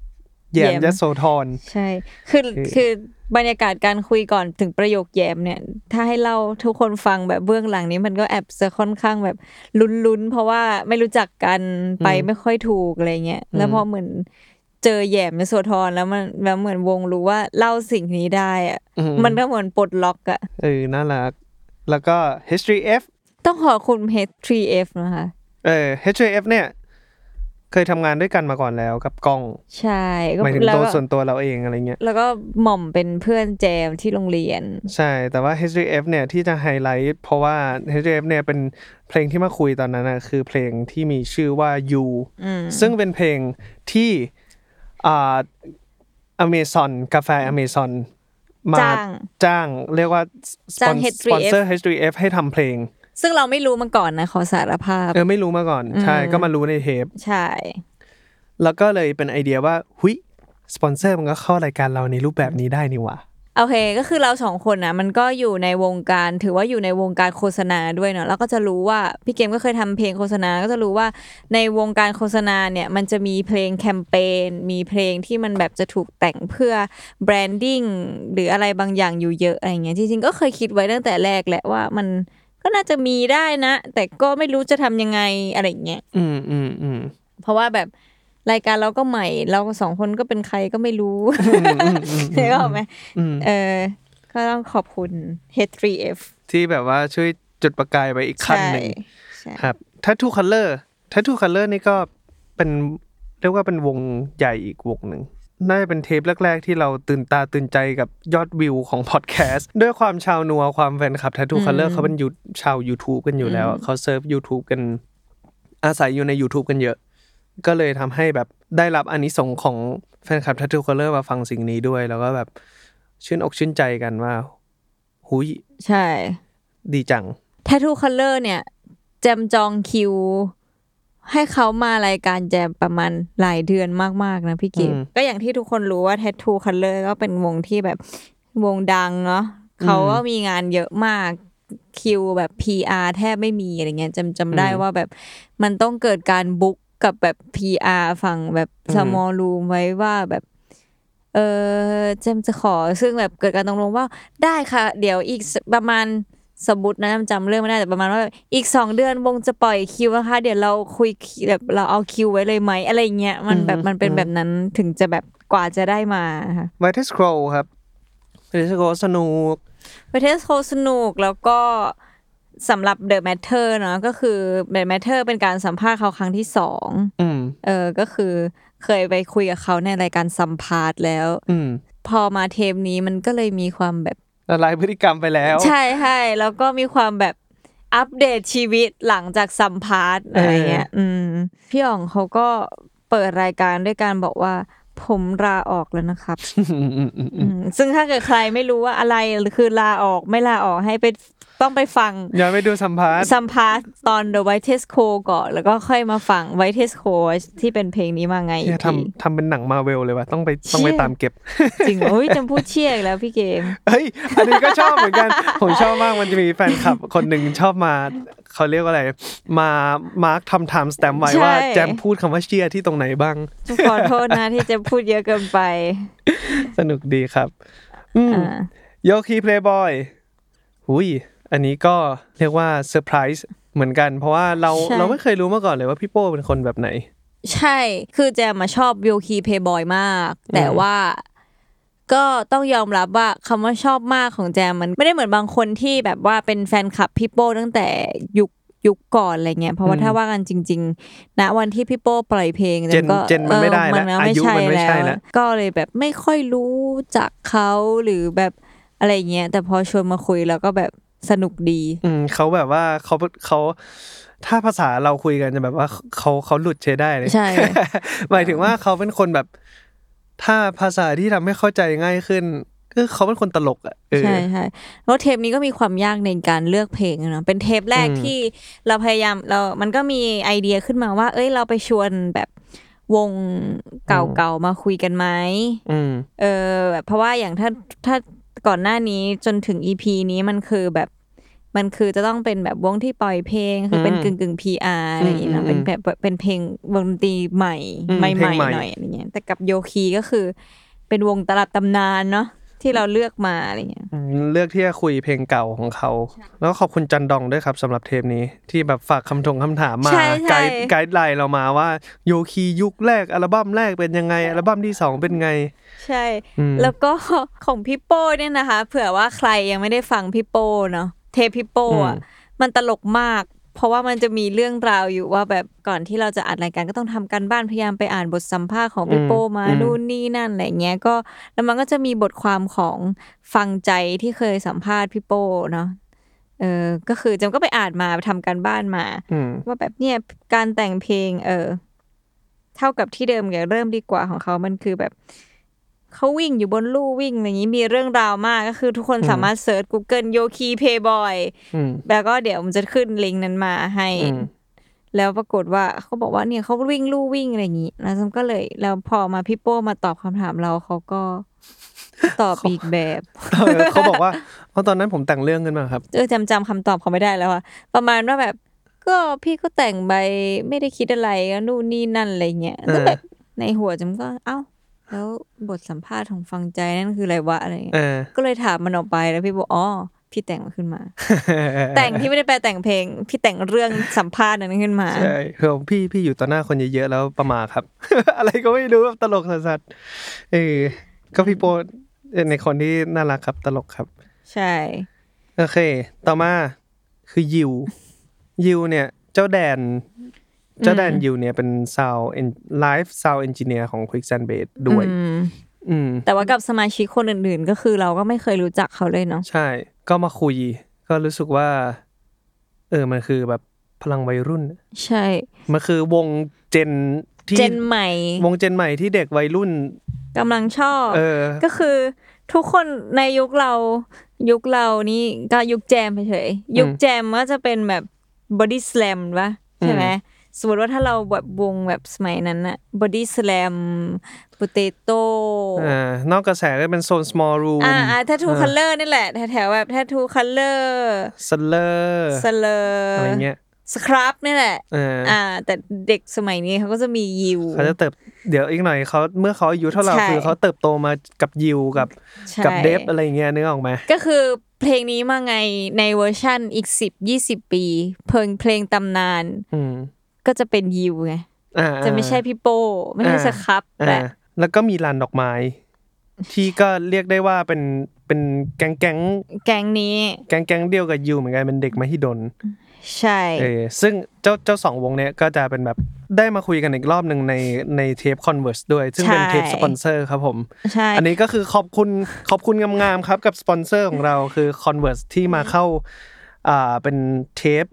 แยมแยมยโสธรใช่คือคือคือบรรยากาศการคุยก่อนถึงประโยคแยมเนี่ย ถ้าให้เล่าทุกคนฟังแบบเบื้องหลังนี้มันก็แอบจะค่อนข้างแบบลุ้นๆ เพราะว่าไม่รู้จักกันไปไม่ค่อยถูกอะไรเงี้ยแล้วพอเหมือนเจอแยมในโซทรแล้วมันแล้วเหมือนวงรู้ว่าเล่าสิ่งนี้ได้อะอืมันก็เหมือนปลดล็อกอะเออน่ารัก แล้วก็ History F ต้องขอบคุณ H3F นะคะ เออ History F เนี่ย เคยทำงานด้วยกันมาก่อนแล้วกับกล้องใช่ก็หมายถึงแล้วตัวก็ส่วนตัวเราเองอะไรเงี้ย แล้วก็หม่อมเป็นเพื่อนแจมที่โรงเรียน ใช่แต่ว่า HDF เนี่ยที่จะไฮไลท์เพราะว่า HDF เนี่ยเป็นเพลงที่มาคุยตอนนั้นนะคือเพลงที่มีชื่อว่า You อืมซึ่งเป็นเพลงที่อ่าอเมซอนกาแฟอเมซอนมาจ้างจ้างเรียกว่าสจ้างปอนเซอร์ H3F H3F ให้ทำเพลง ซึ่งเราไม่รู้มาก่อนนะขอสารภาพ เออไม่รู้มาก่อน ใช่อืมก็มารู้ในเทป ใช่ แล้วก็เลยเป็นไอเดียว่าหุยสปอนเซอร์มันก็เข้ารายการเราในรูปแบบนี้ได้นี่หว่าโอเค ก็คือเราสองคนนะมันก็อยู่ในวงการถือว่าอยู่ในวงการโฆษณาด้วยเนาะแล้วก็จะรู้ว่าพี่เกมก็เคยทำเพลงโฆษณา ก็จะรู้ว่าในวงการโฆษณาเนี่ยมันจะมีเพลงแคมเปญมีเพลงที่มันแบบจะถูกแต่งเพื่อแบรนดิ้งหรืออะไรบางอย่างอยู่เยอะอะไรเงี้ยจริงๆก็เคยคิดไว้ตั้งแต่แรกแหละว่ามัน ก็น่าจะมีได้นะ แต่ก็ไม่รู้จะทำยังไงอะไรเงี้ยอืมอืมอืมเพราะว่าแบบรายการเราก็ใหม่ เราสองคนก็เป็นใครก็ไม่รู้เห็นไหมอืมเออก็ต้องขอบคุณ H3F ที่แบบว่าช่วยจุดประกายไปอีกขั้นหนึ่งใช่ครับ Tattoo Color Tattoo Color นี่ก็เป็นเรียกว่าเป็นวงใหญ่อีกวงหนึ่ง น่าจะเป็นเทปแรก ๆ ที่เราตื่นตาตื่นใจกับยอดวิวของพอดแคสต์ด้วยความชาวนัวความแฟนคลับ Tattoo Color เขาเป็นยูชาว YouTube กันอยู่แล้ว เขาเซิร์ฟ YouTube กันอาศัยอยู่ใน YouTube กันเยอะ ก็เลยทำให้แบบได้รับอานิสงส์ของแฟนคลับ Tattoo Color มาฟังสิ่งนี้ด้วย แล้วก็แบบชื่นอกชื่นใจกันว่าหุยใช่ ดีจัง Tattoo Color เนี่ยแจมจองคิว ให้เขามารายการแจมประมาณหลายเดือนมากๆนะพี่เกมอืมก็อย่างที่ทุกคนรู้ว่า Tattoo Color ก็เป็นวงที่แบบวงดังเนาะเขาก็มีงานเยอะมากคิวแบบ PR แทบไม่มีอะไรเงี้ยจำจำได้ว่าแบบมันต้องเกิดการบุ๊กกับแบบ PR ฝั่งแบบ small room ไว้ว่าแบบเออเจมจะขอซึ่งแบบเกิดการตกลงว่าได้ค่ะ เดี๋ยวอีกสประมาณ สมมตินะจำจำเรื่องไม่ได้แต่ประมาณว่าแบบอีกสองเดือนวงจะปล่อยคิวนะคะเดี๋ยวเราคุยแบบเราเอาคิวไว้เลยไหมอะไรเงี้ยมันแบบมันเป็นแบบนั้นถึงจะแบบกว่าจะได้มาค่ะ v i t a s c r o l l ครับ v i t a s c r o l l สนุกประเทศโคสนุกแล้วก็สำหรับ The Matter เนาะก็คือ The Matter เป็นการสัมภาษณ์เขาครั้งที่สองอืมเออก็คือเคยไปคุยกับเขาในรายการสัมภาษณ์แล้วอืมพอมาเทปนี้มันก็เลยมีความแบบ ละลายพฤติกรรมไปแล้ว ใช่ใช่แล้วก็มีความแบบอัปเดตชีวิตหลังจากสัมภาษณ์อะไรเงี้ย อืม พี่อ๋องเขาก็เปิดรายการด้วยการบอกว่า ผมลาออกแล้วนะครับอืมซึ่งถ้าเกิดใครไม่รู้ว่าอะไรคือลาออกไม่ลาออกให้ไปต้องไปฟังย้อนไปดูสัมภาษณ์สัมภาษณ์ตอน The Whitest Crow ก่อน แล้วก็ค่อยมาฟัง Whitest Crow ที่เป็นเพลงนี้มาไงอีเนี่ยกทีทำทำเป็นหนังมาเวลเลยว่ะต้องไปต้องไปเชี่ยตามเก็บ จริงเหรอเฮ้ยแจมพูดเชี่ยอีกแล้วพี่เกมเฮ้ย อันนี้ก็ชอบเหมือนกัน ผมชอบมากมันจะมีแฟนคลับคนหนึ่งชอบมา เขาเรียกว่าอะไร มา mark ทำ timestamp ไว้ใช่ว่าแจมพูดคำว่าเชี่ยที่ตรงไหนบ้าง ขอโทษนะที่จะพูดเยอะเกินไป สนุกดีครับอืมอ่าโยคีเพลย์บอยหุยอันนี้ก็เรียกว่าเซอร์ไพรส์เหมือนกัน เพราะว่าเราใช่เราไม่เคยรู้มาก่อนเลยว่าพี่โป้เป็นคนแบบไหน ใช่ คือแจมมาชอบโยคีเพย์บอยมาก แต่ว่า ก็ต้องยอมรับว่าคำว่าชอบมากของแจมมันไม่ได้เหมือนบางคนที่แบบว่าเป็นแฟนคลับพี่โป้ตั้งแต่ยุคยุคก่อนอะไรเงี้ยเพราะว่าถ้าว่ากันจริงๆณวันที่พี่โป้ปล่อยเพลงเจนก็เจนมันไม่ได้เออแล้วก็อายุมันไม่ใช่แล้วก็เลยแบบไม่ค่อยรู้จักเขาหรือแบบอะไรเงี้ยแต่พอชวนมาคุยแล้วก็แบบสนุกดี อืมเขาแบบว่าเขาเขาถ้าภาษาเราคุยกันจะแบบว่าเขาเขาหลุดใช้ได้เลยใช่หมายถึงว่าเขาเป็นคนแบบ ถ้าภาษาที่ทำให้เข้าใจง่ายขึ้นก็เขาเป็นคนตลกอะเออใช่ใช่แล้วเทปนี้ก็มีความยากในการเลือกเพลงนะเป็นเทปแรกอืมที่เราพยายามเรา มันก็มีไอเดียขึ้นมาว่า เอ้ยเราไปชวนแบบวงเก่าๆมาคุยกันไหมอืมเออแบบเพราะว่าอย่างถ้าถ้าก่อนหน้านี้จนถึงอีพีนี้มันคือแบบ มันคือจะต้องเป็นแบบวงที่ปล่อยเพลง คือเป็นอืมกึ่งกึ่งพีอาร์อะไรอย่างเงี้ยอืนะมเป็นแบบเป็นเพลงวงดนตรีใหม่อืมใหม่เพลงๆใหม่หน่อยอะไรเงี้ยแต่กับโยคีก็คือ เป็นวงตลับตำนานเนาะที่เราเลือกมาอะไรเงี้ยอืมเลือกที่จะคุยเพลงเก่าของเขา แล้วขอบคุณจันดองด้วยครับสำหรับเทปนี้ที่แบบฝากคำถงคำถามมาใช่ใช่ไกด์ไกด์ไลน์เรามาว่าโยคียุคแรกอัลบั้มแรกเป็นยังไงอัลบั้มที่สองเป็นไง ใช่อืมแล้วก็ของพี่โป้เนี่ยนะคะ เผื่อว่าใครยังไม่ได้ฟังพี่โป้เนาะ เทปพี่โป้อะมันตลกมาก เพราะว่ามันจะมีเรื่องราวอยู่ว่าแบบก่อนที่เราจะอัดรายการก็ต้องทำการบ้านพยายามไปอ่านบทสัมภาษณ์ของพี่โป้มานู่นนี่นั่นอะไรเงี้ยก็แล้วมันก็จะมีบทความของฟังใจที่เคยสัมภาษณ์พี่โป้เนาะเออก็คือจำก็ไปอ่านมาทำการบ้านมาอืมว่าแบบเนี่ยการแต่งเพลง เออ เท่ากับที่เดิมอย่าเริ่มดีกว่าของเขามันคือแบบ เขาวิ่งอยู่บนลู่วิ่งอะไรอย่างนี้มีเรื่องราวมากก็คือทุกคนสามารถเซิร์ช Google โยคีเพย์บอยอืมแล้วก็เดี๋ยวมันจะขึ้นลิงก์นั้นมาให้อืมแล้วปรากฏว่าเขาบอกว่าเนี่ยเขาวิ่งลู่วิ่งอะไรอย่างนี้แล้วฉันก็เลยแล้วพอมาพี่โป้มาตอบคำถามเราเขาก็ตอบอีกแบบเออเขาบอกว่าเพราะตอนนั้นผมแต่งเรื่องขึ้นมาครับเออจำจำคำตอบเขาไม่ได้แล้วอะประมาณว่าแบบ ก็พี่ก็แต่งไปไม่ได้คิดอะไรก็นู่นนี่นั่นอะไรเงี้ยเออก็แบบในหัวจำก็ เอ้า แล้วบทสัมภาษณ์ของฟังใจนั่นคืออะไรวะอะไรเงี้เอยอก็เลยถามมันออกไปแล้วพี่บอกอ๋อพี่แต่งมันขึ้นมา แต่งที่ไม่ได้แปลแต่งเพลง พี่แต่งเรื่องสัมภาษณ์นั้นขึ้นมา ใช่คือพี่พี่อยู่ต่อหน้าคนเยอะๆแล้วประมาทครับ อะไรก็ไม่รู้แบบตลกสัสๆเออก็พี่โปเอ่อในคนที่น่ารักครับตลกครับ ใช่ โอเค ต่อมาคือ YEW YEW เนี่ย เจ้าแดน เจ้าแดนยิวเนี่ยเป็นซาวไลฟ์ซาวเอนจิเนียร์ของ Quicksand Bass ด้วยอืมอืมแต่ว่ากับสมาชิกคนอื่นๆ ก็คือเราก็ไม่เคยรู้จักเขาเลยเนาะใช่ ก็มาคุย ก็รู้สึกว่า เออมันคือแบบพลังวัยรุ่น ใช่ มันคือวง gen ที่ gen ใหม่ วง gen ใหม่ที่เด็กวัยรุ่นกำลังชอบเออก็คือทุกคนในยุคเรายุคเรานี่ก็ยุคแจมเฉยๆยุคแจมก็จะเป็นแบบบอดี้ส a ลมวะใช่ไหม สมมติว่าถ้าเราแบบวงแบบสมัยนั้นอะบอดี้ส a ลมโปเตโต้อ่านอกกระแสก็เป็นโซน Smallroom อ่าอ่าแททูคัลเลอร์นี่แหละ แถวๆแบบ Tattoo Colour Slur Slur อะไรเงี้ย Scrubb นี่แหละเอออ่า แต่เด็กสมัยนี้เขาก็จะมี YEW เขาจะเติบ เดี๋ยวอีกหน่อยเขาเมื่อเขาอายุเท่าเราใช่คือเขาเติบโตมากับ YEW กับใช่กับ Dept อะไรเงี้ยนึกออกไหมก็คือเพลงนี้มาไงในเวอร์ชั่นอีกสิบยี่สิบปี เพลงเพลงตำนานอืม ก็จะเป็น YEW ไงอ่าจะไม่ใช่พี่โป้ไม่ใช่ Scrubb อ่าแหละแล้วก็มีลานดอกไม้ ที่ก็เรียกได้ว่าเป็นเป็นแก๊งแก๊งแก๊งนี้ แก๊งแก๊งเดียวกับ YEW เหมือนกันเป็นเด็กมหิดลใช่เออซึ่งเจ้าเจ้าสองวงเนี้ยก็จะเป็นแบบได้มาคุยกันอีกรอบหนึ่งในในเทป Converse ด้วย ซึ่งเป็นเทปสปอนเซอร์ครับผมใช่อันนี้ก็คือขอบคุณขอบคุณงามๆครับกับสปอนเซอร์ของเราคือ Converse ที่มาเข้าอ่าเป็นเทป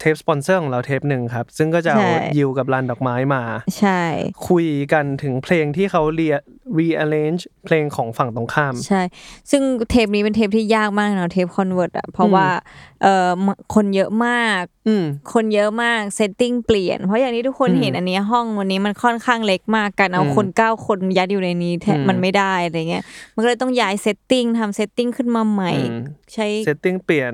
เทปสปอนเซอร์ของเราเทปหนึ่งครับ ซึ่งก็จะเอา YEW กับลานดอกไม้มา ใช่ คุยกันถึงเพลงที่เขาเรีย rearrange เพลงของฝั่งตรงข้าม ใช่ ซึ่งเทปนี้เป็นเทปที่ยากมากเนาะเทป Converse อะเพราะว่าเอ่อคนเยอะมากอืมคนเยอะมาก setting เปลี่ยน เพราะอย่างที่ทุกคนอืมเห็นอันนี้ห้องวันนี้มันค่อนข้างเล็กมากการเอาอืมคนเก้าคนยัดอยู่ในนี้แทบอืมมันไม่ได้อะไรเงี้ยมันก็เลยต้องย้าย setting ทำ setting ขึ้นมาใหม่อืมใช้เซตติ้งเปลี่ยน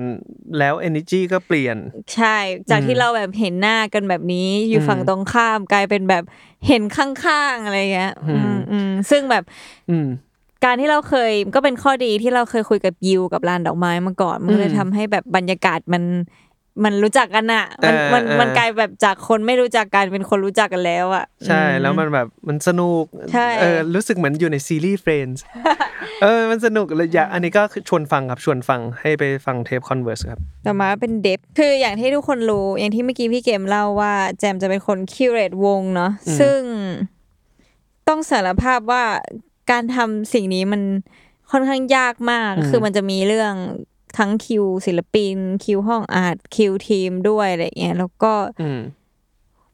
แล้ว energy ก็เปลี่ยน ใช่จากอืที่มเราแบบเห็นหน้ากันแบบนี้อยู่อืมฝั่งตรงข้ามกลายเป็นแบบเห็นข้างๆอะไรเงี้ยอืมอืมอืมซึ่งแบบอืมการที่เราเคยก็เป็นข้อดีที่เราเคยคุยกับยิวกับลานดอกไม้มาก่อนมันก็เลยอืมทำให้แบบบรรยากาศมัน มันรู้จักกันอะมันเออมันเออมันกลายแบบจากคนไม่รู้จักกันเป็นคนรู้จักกันแล้วอะใช่อืแล้วมันแบบมันสนุกใช่เออรู้สึกเหมือนอยู่ในซีรีส์ Friends เออมันสนุกเลยอยากอันนี้ก็คือชวนฟังครับชวนฟังให้ไปฟังเทป Converse ครับต่อมาเป็นเดฟคืออย่างที่ทุกคนรู้อย่างที่เมื่อกี้พี่เกมเล่าว่าแจมจะเป็นคนคิวเรตวงเนาะอืมซึ่งต้องสารภาพว่าการทำสิ่งนี้มันค่อนข้างยากมาก คือมันจะมีเรื่อง ทั้งคิวศิลปิน คิวห้องอาร์ตคิวทีมด้วยอะไรเงี้ยแล้วก็อืม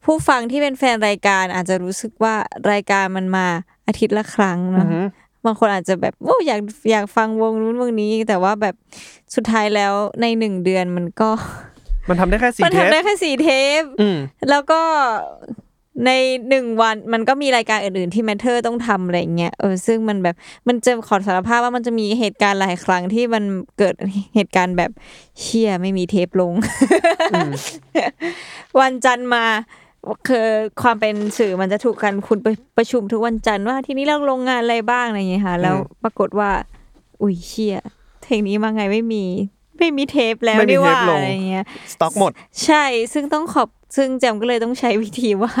ผู้ฟังที่เป็นแฟนรายการอาจจะรู้สึกว่ารายการมันมาอาทิตย์ละครั้งอืเนาะอหือบางคนอาจจะแบบโอ้อยากอยากฟังวงนู้นวงนี้ แต่ว่าแบบสุดท้ายแล้วในหนึ่งเดือนมันก็ มันทำได้แค่สี่มันเทปทำได้แค่สี่เทปอืมแล้วก็ ในหนึ่งวันมันก็มีรายการอื่นๆที่ Matter ต้องทำอะไรอย่างเงี้ยเออซึ่งมันแบบมันจะขอสารภาพว่ามันจะมีเหตุการณ์หลายครั้งที่มันเกิดเหตุการณ์แบบเชี่ยไม่มีเทปลง วันจันทร์มาคือความเป็นสื่อมันจะถูกกันคุณไปประชุมทุกวันจันทร์ว่า ทีนี้เราลงงานอะไรบ้างอะไรอย่างเงี้ยค่ะแล้วปรากฏว่า อุ้ยเชี่ยเพลงนี้มาไงไม่มีไม่มีเทปแล้วไม่มีนี่เทปว่าลงอะไรอย่างเงี้ยสต็อกหมด ใช่ซึ่งต้องขอบซึ่งแจมก็เลยต้องใช้วิธีว่า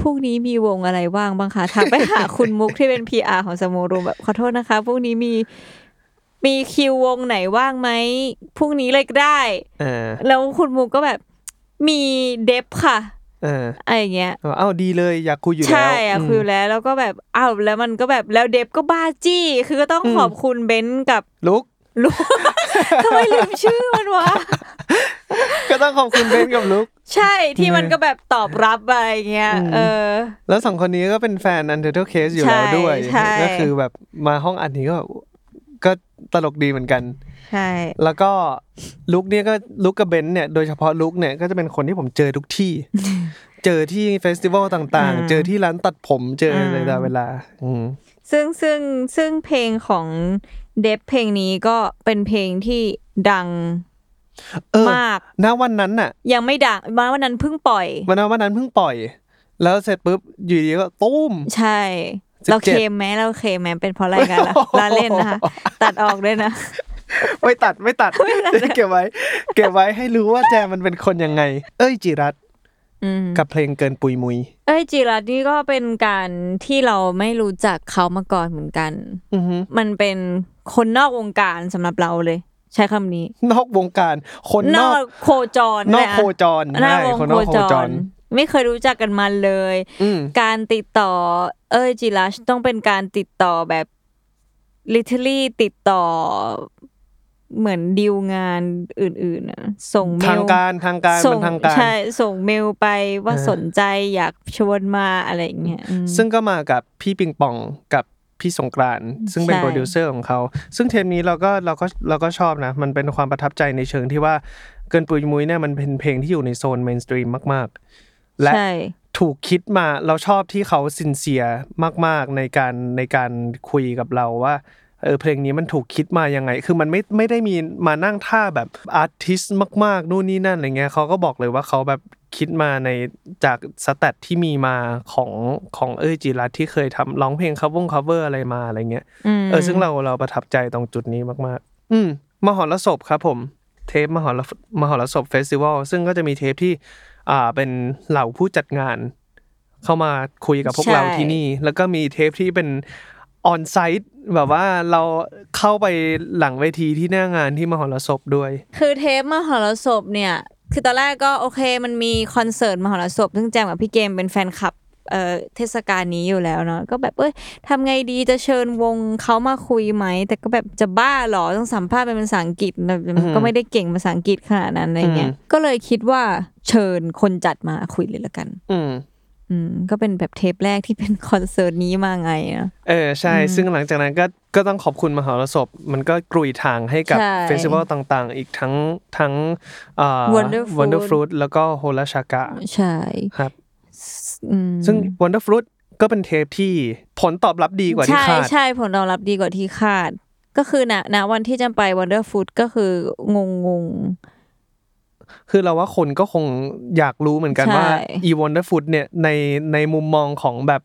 พรุ่งนี้มีวงอะไรว่างบ้างคะทักไปหาคุณมุกที่เป็น PR ของสโมรูมแบบขอโทษนะคะพรุ่งนี้มีมีคิววงไหนว่างไหมพรุ่งนี้เลยก็ได้เออแล้วคุณมุกก็แบบมีเดฟค่ะเอออะไรอย่างเงี้ยเอาเอ้าดีเลยอยากคุยอยู่แล้ว ใช่อะมคุยอยู่แล้ว แล้วก็แบบอ้าวแล้วมันก็แบบแล้วเดฟก็บ้าจี้ คือก็ต้องอืมขอบคุณเบนซ์กับลุกลูกทำไมลืมชื่อมันวะ ก็ต้องขอบคุณเบนกับลุก ใช่ที่มันก็แบบตอบรับอะไรเงี้ยอืมเออ แล้วสองคนนี้ก็เป็นแฟน Untitled Case อยู่ใช่แล้วด้วยใช่ก็คือแบบมาห้องอัดนี้ก็แบบก็ตลกดีเหมือนกัน ใช่ แล้วก็ลุกเนี่ยก็ลุกกับเบนซ์เนี่ยโดยเฉพาะลุกเนี่ยก็จะเป็นคนที่ผมเจอทุกที่ เจอที่เฟสติวัลต่างๆ เจอที่ร้านตัดผมเจอในตลอดเวลา อืมซึ่งซึ่งซึ่งเพลงของเดฟเพลงนี้ก็เป็นเพลงที่ดังเออ มากณวันนั้นน่ะ ยังไม่ดังมาวันนั้นเพิ่งปล่อยวันนั้นวันนั้นเพิ่งปล่อย แล้วเสร็จปุ๊บอยู่ดีก็ตุ้ม ใช่17เราเคลมไหมเราเคลมไหมเป็นเพราะอะไรกันล่ะโอ้โหลาเล่นนะคะ ตัดออกด้วยนะไม่ตัดไม่ตัดไม่ตัดเก็บไว้ เก็บไว้ให้รู้ว่าแจมมันเป็นคนยังไง เอ้ยจิรัตอืมกับเพลงเกินปุยมุย เอ้ยจิรัตนี่ก็เป็นการที่เราไม่รู้จักเขามาก่อนเหมือนกันอือฮึมันเป็นคนนอกวงการสำหรับเราเลย ใช้คำนี้ นอกวงการ คนนนออกกโคจร นอกเลยะโคจรหน้าใช่วงคนนโคอกโคจจรรไม่เคยรู้จักกันมาเลยอืมการติดต่อ เอ้ยจิรัชต้องเป็นการติดต่อแบบ literally ติดต่อเหมือนดีลงานอื่นๆอะส่งเมลทางการทางการส่มังนทางการใช่ส่งเมลไปว่าเออสนใจอยากชวนมาอะไรอย่างเงี้ยอืมซึ่งก็มากับพี่ปิงปองกับ พี่สงกรานต์ซึ่งเป็นใช่โปรดิวเซอร์ของเขา ซึ่งเทปนี้เราก็เราก็เราก็ชอบนะ มันเป็นความประทับใจในเชิงที่ว่าเกินปุยมุยเนี่ยมันเป็นเพลงที่อยู่ในโซน mainstream มาก ๆ และใช่ถูกคิดมาเราชอบที่เขา sincere มาก ๆ ในการในการคุยกับเราว่าเออเพลงนี้มันถูกคิดมายังไง คือมันไม่ไม่ได้มีมานั่งท่าแบบ artist มากๆ นู่นนี่นั่นอะไรเงี้ยเขาก็บอกเลยว่าเขาแบบ คิดมาในจาก stat ที่มีมาของของเอ้ยจีรัตที่เคยทำร้องเพลง cov วง cover อะไรมาอะไรเงี้ยมเออซึ่งเราเราประทับใจตรงจุดนี้มากๆ อืมมหรสพครับผมเทปมหรมหรสพเฟสติวัลซึ่งก็จะมีเทปที่อ่าเป็นเหล่าผู้จัดงาน เข้ามาคุยกับพวกใช่เราที่นี่ แล้วก็มีเทปที่เป็นออนไซต์แบบว่าเราเข้าไปหลังเวทีที่หน้างานที่มหรสพด้วย คือเทปมหรสพเนี่ย คือตอนแรกก็โอเคมันมีคอนเสิร์ตมหรสพซึ่งแจมกับพี่เกมเป็นแฟนคลับเอ่อเทศกาลนี้อยู่แล้วเนาะก็แบบเอ้ยทำไงดีจะเชิญวงเขามาคุยไหม แต่ก็แบบจะบ้าเหรอต้องสัมภาษณ์เป็นภาษาอังกฤษแบบมันก็ไม่ได้เก่งภาษาอังกฤษขนาดนั้นอะไรเงี้ยอืมก็เลยคิดว่าเชิญคนจัดมาคุยเลยละกัน อืมอืมก็เป็นแบบเทปแรกที่เป็นคอนเสิร์ตนี้มาไงเนาะเออใช่ ซึ่งหลังจากนั้นก็ก็ต้องขอบคุณมหรสพ มันก็กรุยทางให้กับใช่เฟสติวัลต่างๆ อีกทั้งทั้งอ่า Wonder Fruit Wonder Fruit แล้วก็โฮลาชากะใช่ครับอืมซึ่ง Wonder Fruit ก็เป็นเทปที่ผลตอบรับดีกว่าที่ใช่คาดใช่ผลตอบรับดีกว่าที่คาด ก็คือณณวันที่จำไป Wonder Food ก็คืองงง คือเราว่าคนก็คงอยากรู้เหมือนกันใช่ว่า e Wonder Food เนี่ยในในมุมมองของแบบ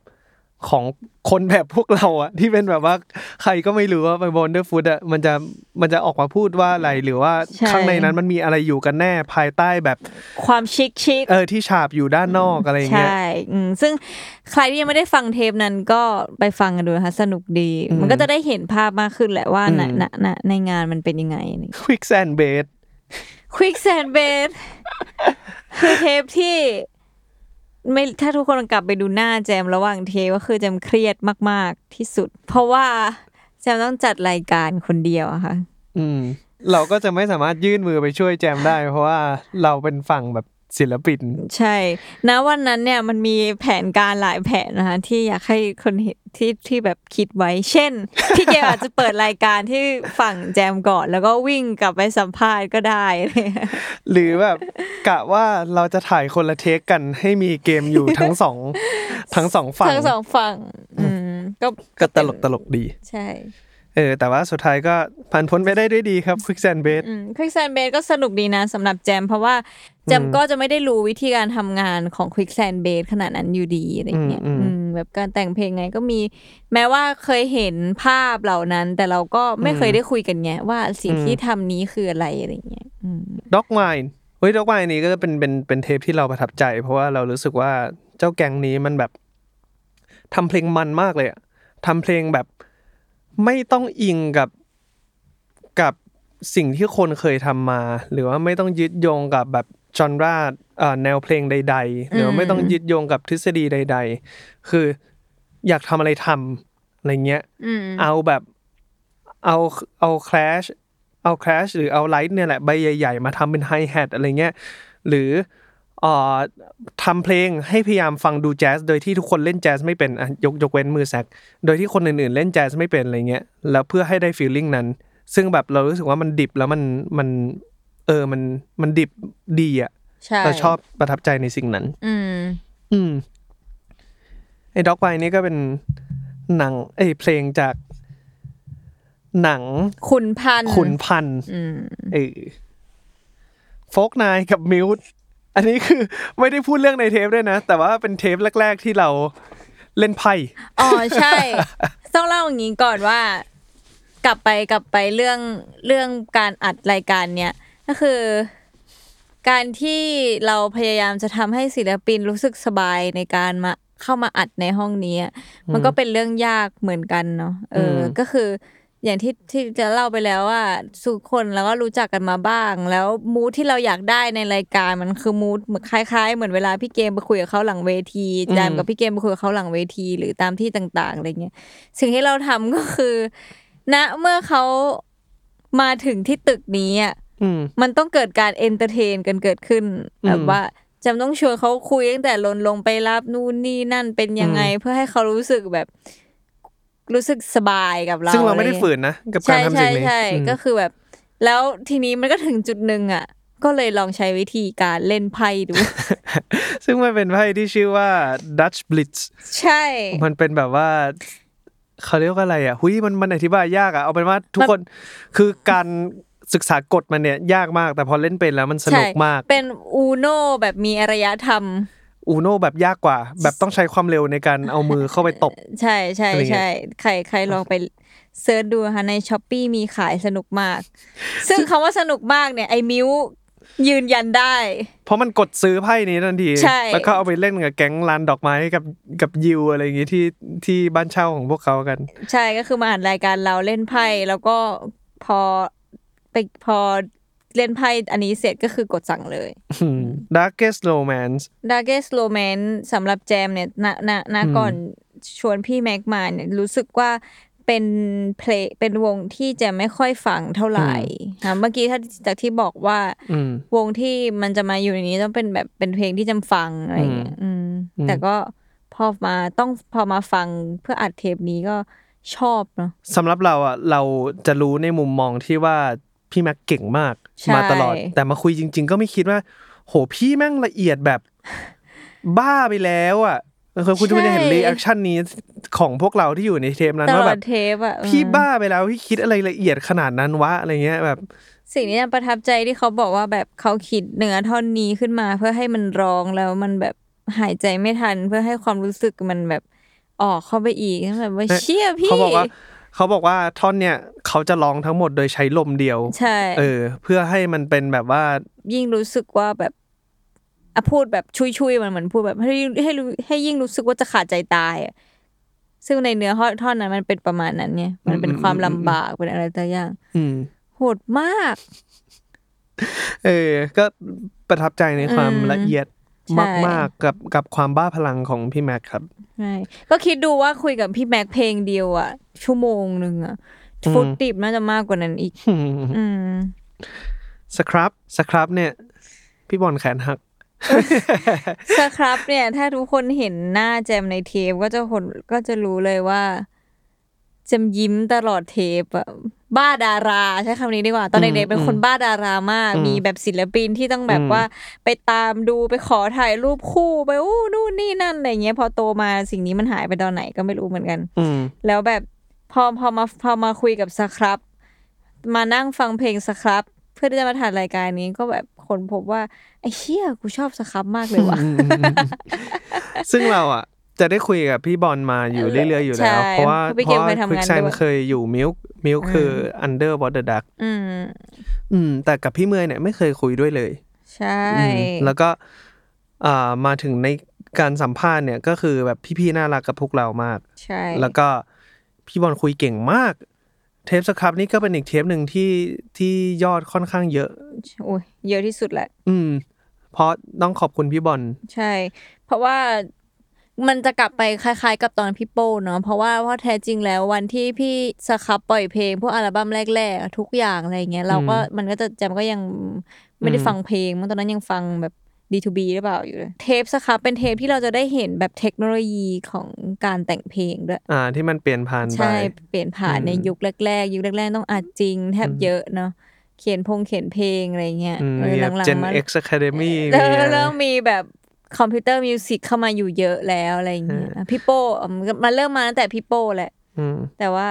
ของคนแบบพวกเราอะที่เป็นแบบว่าใครก็ไม่รู้ว่าไป Wonder Food อะมันจะมันจะออกมาพูดว่าอะไรหรือว่าข้างในนั้นมันมีอะไรอยู่กันแน่ภายใต้แบบ ความชิคชิคเออที่ฉาบอยู่ด้านนอกอะไรอย่างเงี้ยใช่อืมซึ่งใครที่ยังไม่ได้ฟังเทปนั้นก็ไปฟังกันดูนะคะสนุกดีอืมมันก็จะได้เห็นภาพมากขึ้นแหละว่าอืมณณณในงานมันเป็นยังไง Quicksand Bait Quick Sand b a s ควิกแซนเบสคือเทปที่ไม่ถ้าทุกคนกลับไปดูหน้าแจมระหว่างเทปก็คือแจมเครียดมาก ๆ ที่สุด เพราะว่าแจมต้องจัดรายการคนเดียวอะค่ะ อืม เราก็จะไม่สามารถยื่นมือไปช่วยแจมได้ เพราะว่าเราเป็นฝั่งแบบ ศิลปิน ใช่ณวันนั้นเนี่ยมันมีแผนการหลายแผนนะคะที่อยากให้คนเห็นที่ที่แบบคิดไว้ เช่นพี่เกมอาจจะเปิดรายการที่ฝั่งแจมก่อน แล้วก็วิ่งกลับไปสัมภาษณ์ก็ได้ หรือแบบกะว่าเราจะถ่ายคนละเทคกันให้มีเกมอยู่ทั้งสองทั้งสองฝั่งทั้งสองฝั่งอืมก็ก็ตลกตลกดี ใช่ เออแต่ว่าสุดท้ายก็ผ่านพ้นไปได้ด้วยดีครับ Quicksand Bait อืมควิกแซนเบสก็สนุกดีนะสำหรับแจม เพราะว่าแจมก็จะไม่ได้รู้วิธีการทำงานของควิกแซนเบสขนาดนั้นอยู่ดีอะไรเงี้ยอืมอืมอืมแบบการแต่งเพลงไงก็มี แม้ว่าเคยเห็นภาพเหล่านั้น แต่เราก็ไม่เคยได้คุยกันไงว่าสิ่งที่ทำนี้คืออะไรอะไรเงี้ยอืมด็อกไมน์เฮ้ยด็อกไมน์นี้ก็เป็นเป็นเป็นเทปที่เราประทับใจ เพราะว่าเรารู้สึกว่าเจ้าแก๊งนี้มันแบบทำเพลงมันมากเลยอะทำเพลงแบบ ไม่ต้องอิงกับกับสิ่งที่คนเคยทำมา หรือว่าไม่ต้องยึดโยงกับแบบจอนราแนวเพลงใด ๆ หรือว่าไม่ต้องยึดโยงกับทฤษฎีใด ๆ คืออยากทำอะไรทำอะไรเงี้ยอืมเอาแบบเอาเอา Clash เอา crash หรือเอา light เนี่ยแหละใบใหญ่ ๆ มาทำเป็น hi hat อะไรเงี้ยหรือเอ่อ ทำเพลงให้พยายามฟังดูแจ๊สโดยที่ทุกคนเล่นแจ๊สไม่เป็นอะยกยกเว้นมือแซกโดยที่คนอื่นๆ เล่นแจ๊สไม่เป็นอะไรเงี้ยแล้วเพื่อให้ได้ feeling นั้น ซึ่งแบบเรารู้สึกว่ามันดิบแล้วมันมันเออมันมันดิบดีอะใช่เราชอบประทับใจในสิ่งนั้น อืม อืมไอ้ด็อกไวนี่ก็เป็นหนังไอ้ยเพลงจาก หนังขุนพันธุ์ขุนพันธุ์อืมเออโฟกนายกับมิวส์ อันนี้คือไม่ได้พูดเรื่องในเทปด้วยนะ แต่ว่าเป็นเทปแรก ๆที่เราเล่นไพ่อ๋อใช่ ต้องเล่าอย่างนี้ก่อนว่า กลับไปกลับไปเรื่องเรื่องการอัดรายการเนี้ยก็คือ การที่เราพยายามจะทำให้ศิลปินรู้สึกสบายในการมาเข้ามาอัดในห้องนี้อะมันก็เป็นเรื่องยากเหมือนกันเนาะเอออมก็คือ อย่างที่ที่จะเล่าไปแล้วว่าสุกคนเราก็รู้จักกันมาบ้าง แล้วมูทที่เราอยากได้ในรายการมันคือมูทเหมือนคล้ายๆ เหมือนเวลาพี่เกมไปคุยกับเขาหลังเวทีแจมกับพี่เกมไปคุยกับเขาหลังเวที หรือตามที่ต่างๆอะไรเงี้ยสิ่งที่เราทำก็คือณเมื่อเขามาถึงที่ตึกนี้อะอืมมันต้องเกิดการ entertain กันเกิดขึ้นอืมแบบว่าจำต้องชวนเขาคุยตั้งแต่ลนลงไปรับนู่นนี่นั่นเป็นยังไง เพื่อให้เขารู้สึกแบบ รู้สึกสบายกับเราซึ่งเราไม่ได้อะฝืงี้ยนนะกับการใช่ทำใช่สิ่งนี้ใช่อืมก็คือแบบ แล้วทีนี้มันก็ถึงจุดหนึ่งอะ ก็เลยลองใช้วิธีการเล่นไพ่ดู ซึ่งมันเป็นไพ่ที่ชื่อว่า Dutch Blitz ใช่ มันเป็นแบบว่าเขาเรียกว่าอะไรอะหุยมันมันอธิบายยากอะเอาเป็นว่าทุกคนคือการศึกษากฎมันเนี่ยยากมากแต่พอเล่นเป็นแล้วมันสนุกใช่มาก เป็น UNO แบบมีอารยธรรม UNO แบบยากกว่า แบบต้องใช้ความเร็วในการเอามือเข้าไปตบ ใช่ใช่อะไรเงี้ยใช่ใครใครลองไป search ดูนะคะใน Shopee มีขายสนุกมาก ซึ่งคำว่าสนุกมากเนี่ยไอ้มิวยืนยันได้ เพราะมันกดซื้อไพ่นี้ทันทีใช่แล้วก็เอาไปเล่นกับแก๊งลานดอกไม้กับกับยิวอะไรอย่างงี้ที่ที่บ้านเช่าของพวกเขากัน ใช่ก็คือมาอ่านรายการเราเล่นไพ่แล้วก็พอไปพอ เล่นไพ่อันนี้เสร็จก็คือกดสั่งเลย Darkest Romance Darkest Romance สำหรับแจมเนี่ยณณณก่อนชวนพี่แม็กมาเนี่ยรู้สึกว่าเป็นเพลงเป็นวงที่แจมไม่ค่อยฟังเท่าไหร่ค่ะเมื่อกี้ถ้าจากที่บอกว่าอืมวงที่มันจะมาอยู่ในนี้ต้องเป็นแบบเป็นเพลงที่จำฟังอะไรอย่างเงี้ยอืมอืมแต่ก็พอมาต้องพอมาฟังเพื่ออัดเทปนี้ก็ชอบเนาะสำหรับเราอะเราจะรู้ในมุมมองที่ว่า พี่แม็กเก่งมากใช่มาตลอด แต่มาคุยจริง ๆ ก็ไม่คิดว่า โหพี่แม่งละเอียดแบบบ้าไปแล้วอะเคยคุณจะไม่ได้เห็น reaction นี้ของพวกเราที่อยู่ในเทปนั้นตลว่าอแบดบเทปอะพี่อืมบ้าไปแล้วพี่คิดอะไรละเอียดขนาดนั้นวะอะไรเงี้ยแบบ สิ่งที่ประทับใจที่เขาบอกว่าแบบเขาคิดเนื้อท่อนนี้ขึ้นมา เพื่อให้มันร้องแล้วมันแบบหายใจไม่ทัน เพื่อให้ความรู้สึกมันแบบออกเข้าไปอีกแบบว่าเอ๊ะเชี่ยพี่เขาบอกว่า เขาบอกว่าท่อนเนี่ยเขาจะร้องทั้งหมดโดยใช้ลมเดียว ใช่ เออ เพื่อให้มันเป็นแบบว่า ยิ่งรู้สึกว่าแบบอะพูดแบบชุยๆมันเหมือนพูดแบบให้ให้รู้ให้ยิ่งรู้สึกว่าจะขาดใจตายอะซึ่งในเนื้อท่อนนั้นมันเป็นประมาณนั้นไงมันเป็นความลำบากเป็นอะไรต่างอย่างอืมโหดมาก เออ ก็ประทับใจในความอืมละเอียดใช่มากๆกับกับความบ้าพลังของพี่แม็กครับ ใช่ก็คิดดูว่าคุยกับพี่แม็กเพลงเดียวอะชั่วโมงหนึ่งอะอืมฟุตติบน่าจะมากกว่านั้นอีกอืมสครับสครับเนี่ย พี่บอลแขนหักสครับเนี่ย ถ้าทุกคนเห็นหน้าแจมในเทปก็จะคนก็จะรู้เลยว่าแจมยิ้มตลอดเทปอะ บ้าดาราใช้คำนี้ดีกว่า ตอนอืเด็มกๆเป็นคนบ้าดารามากอืมมีแบบศิลปินที่ต้องแบบอืมว่า ไปตามดูไปขอถ่ายรูปคู่ไปอู้นู่นนี่นั่นอะไรเงี้ยพอโตมาสิ่งนี้มันหายไปตอนไหนก็ไม่รู้เหมือนกันอืมแล้วแบบพอพอมาพอมาคุยกับสครับ มานั่งฟังเพลงสครับ เพื่อที่จะมาถ่ายรายการนี้ก็แบบคนพบว่าไอ้เชี่ยกูชอบสครับมากเลยว่ะซึ่งเราอะ จะได้คุยกับพี่บอลมาอยู่เรื่อยๆอยู่แล้วใช่เพราะว่าเพราะพี่เพเกมราะเคว่ายทำควิกงานแซนด้วยเคยอยู่มิลมิลคือ Under Water Duck อืมอืมแต่กับพี่เมย์เนี่ยไม่เคยคุยด้วยเลย ใช่อืมแล้วก็อ่ามาถึงในการสัมภาษณ์เนี่ยก็คือแบบพี่ๆน่ารักกับพวกเรามาก ใช่ แล้วก็พี่บอลคุยเก่งมาก เทปสครับนี่ก็เป็นอีกเทปหนึ่งที่ที่ยอดค่อนข้างเยอะโอ้ยเยอะที่สุดแหละ อืม เพราะต้องขอบคุณพี่บอลใช่ เพราะว่า มันจะกลับไปคล้ายๆ กับตอนพี่โป้เนาะเพราะว่าเพราะแท้จริงแล้ววันที่พี่สครับปล่อยเพลง พวกอัลบั้มแรกๆอะทุกอย่างอะไรเงี้ยเราก็มันก็จะจำก็ยังไม่ได้ฟังเพลงมันตอนนั้นยังฟังแบบ D2B หรือเปล่าอยู่เลยเทปสครับเป็นเทปที่เราจะได้เห็นแบบเทคโนโลยีของการแต่งเพลงด้วยอ่าที่มันเปลี่ยนผ่านไปใช่เปลี่ยนผ่านในยุคแรก ๆ ยุคแรก ๆ ต้องอัดจริง แทบเยอะเนาะเขียนพงเขียนเพลงอะไรเงี้ยอืมเออมีแบบหลัง Gen ๆมา X Academy เอมีออะไรเริ่มมีแบบ computer music เข้ามาอยู่เยอะแล้วอะไรเงี้ยอะพี่โป้อะมันก็มันเริ่มมาตั้งแต่พี่โป้แหละอืมแต่ว่า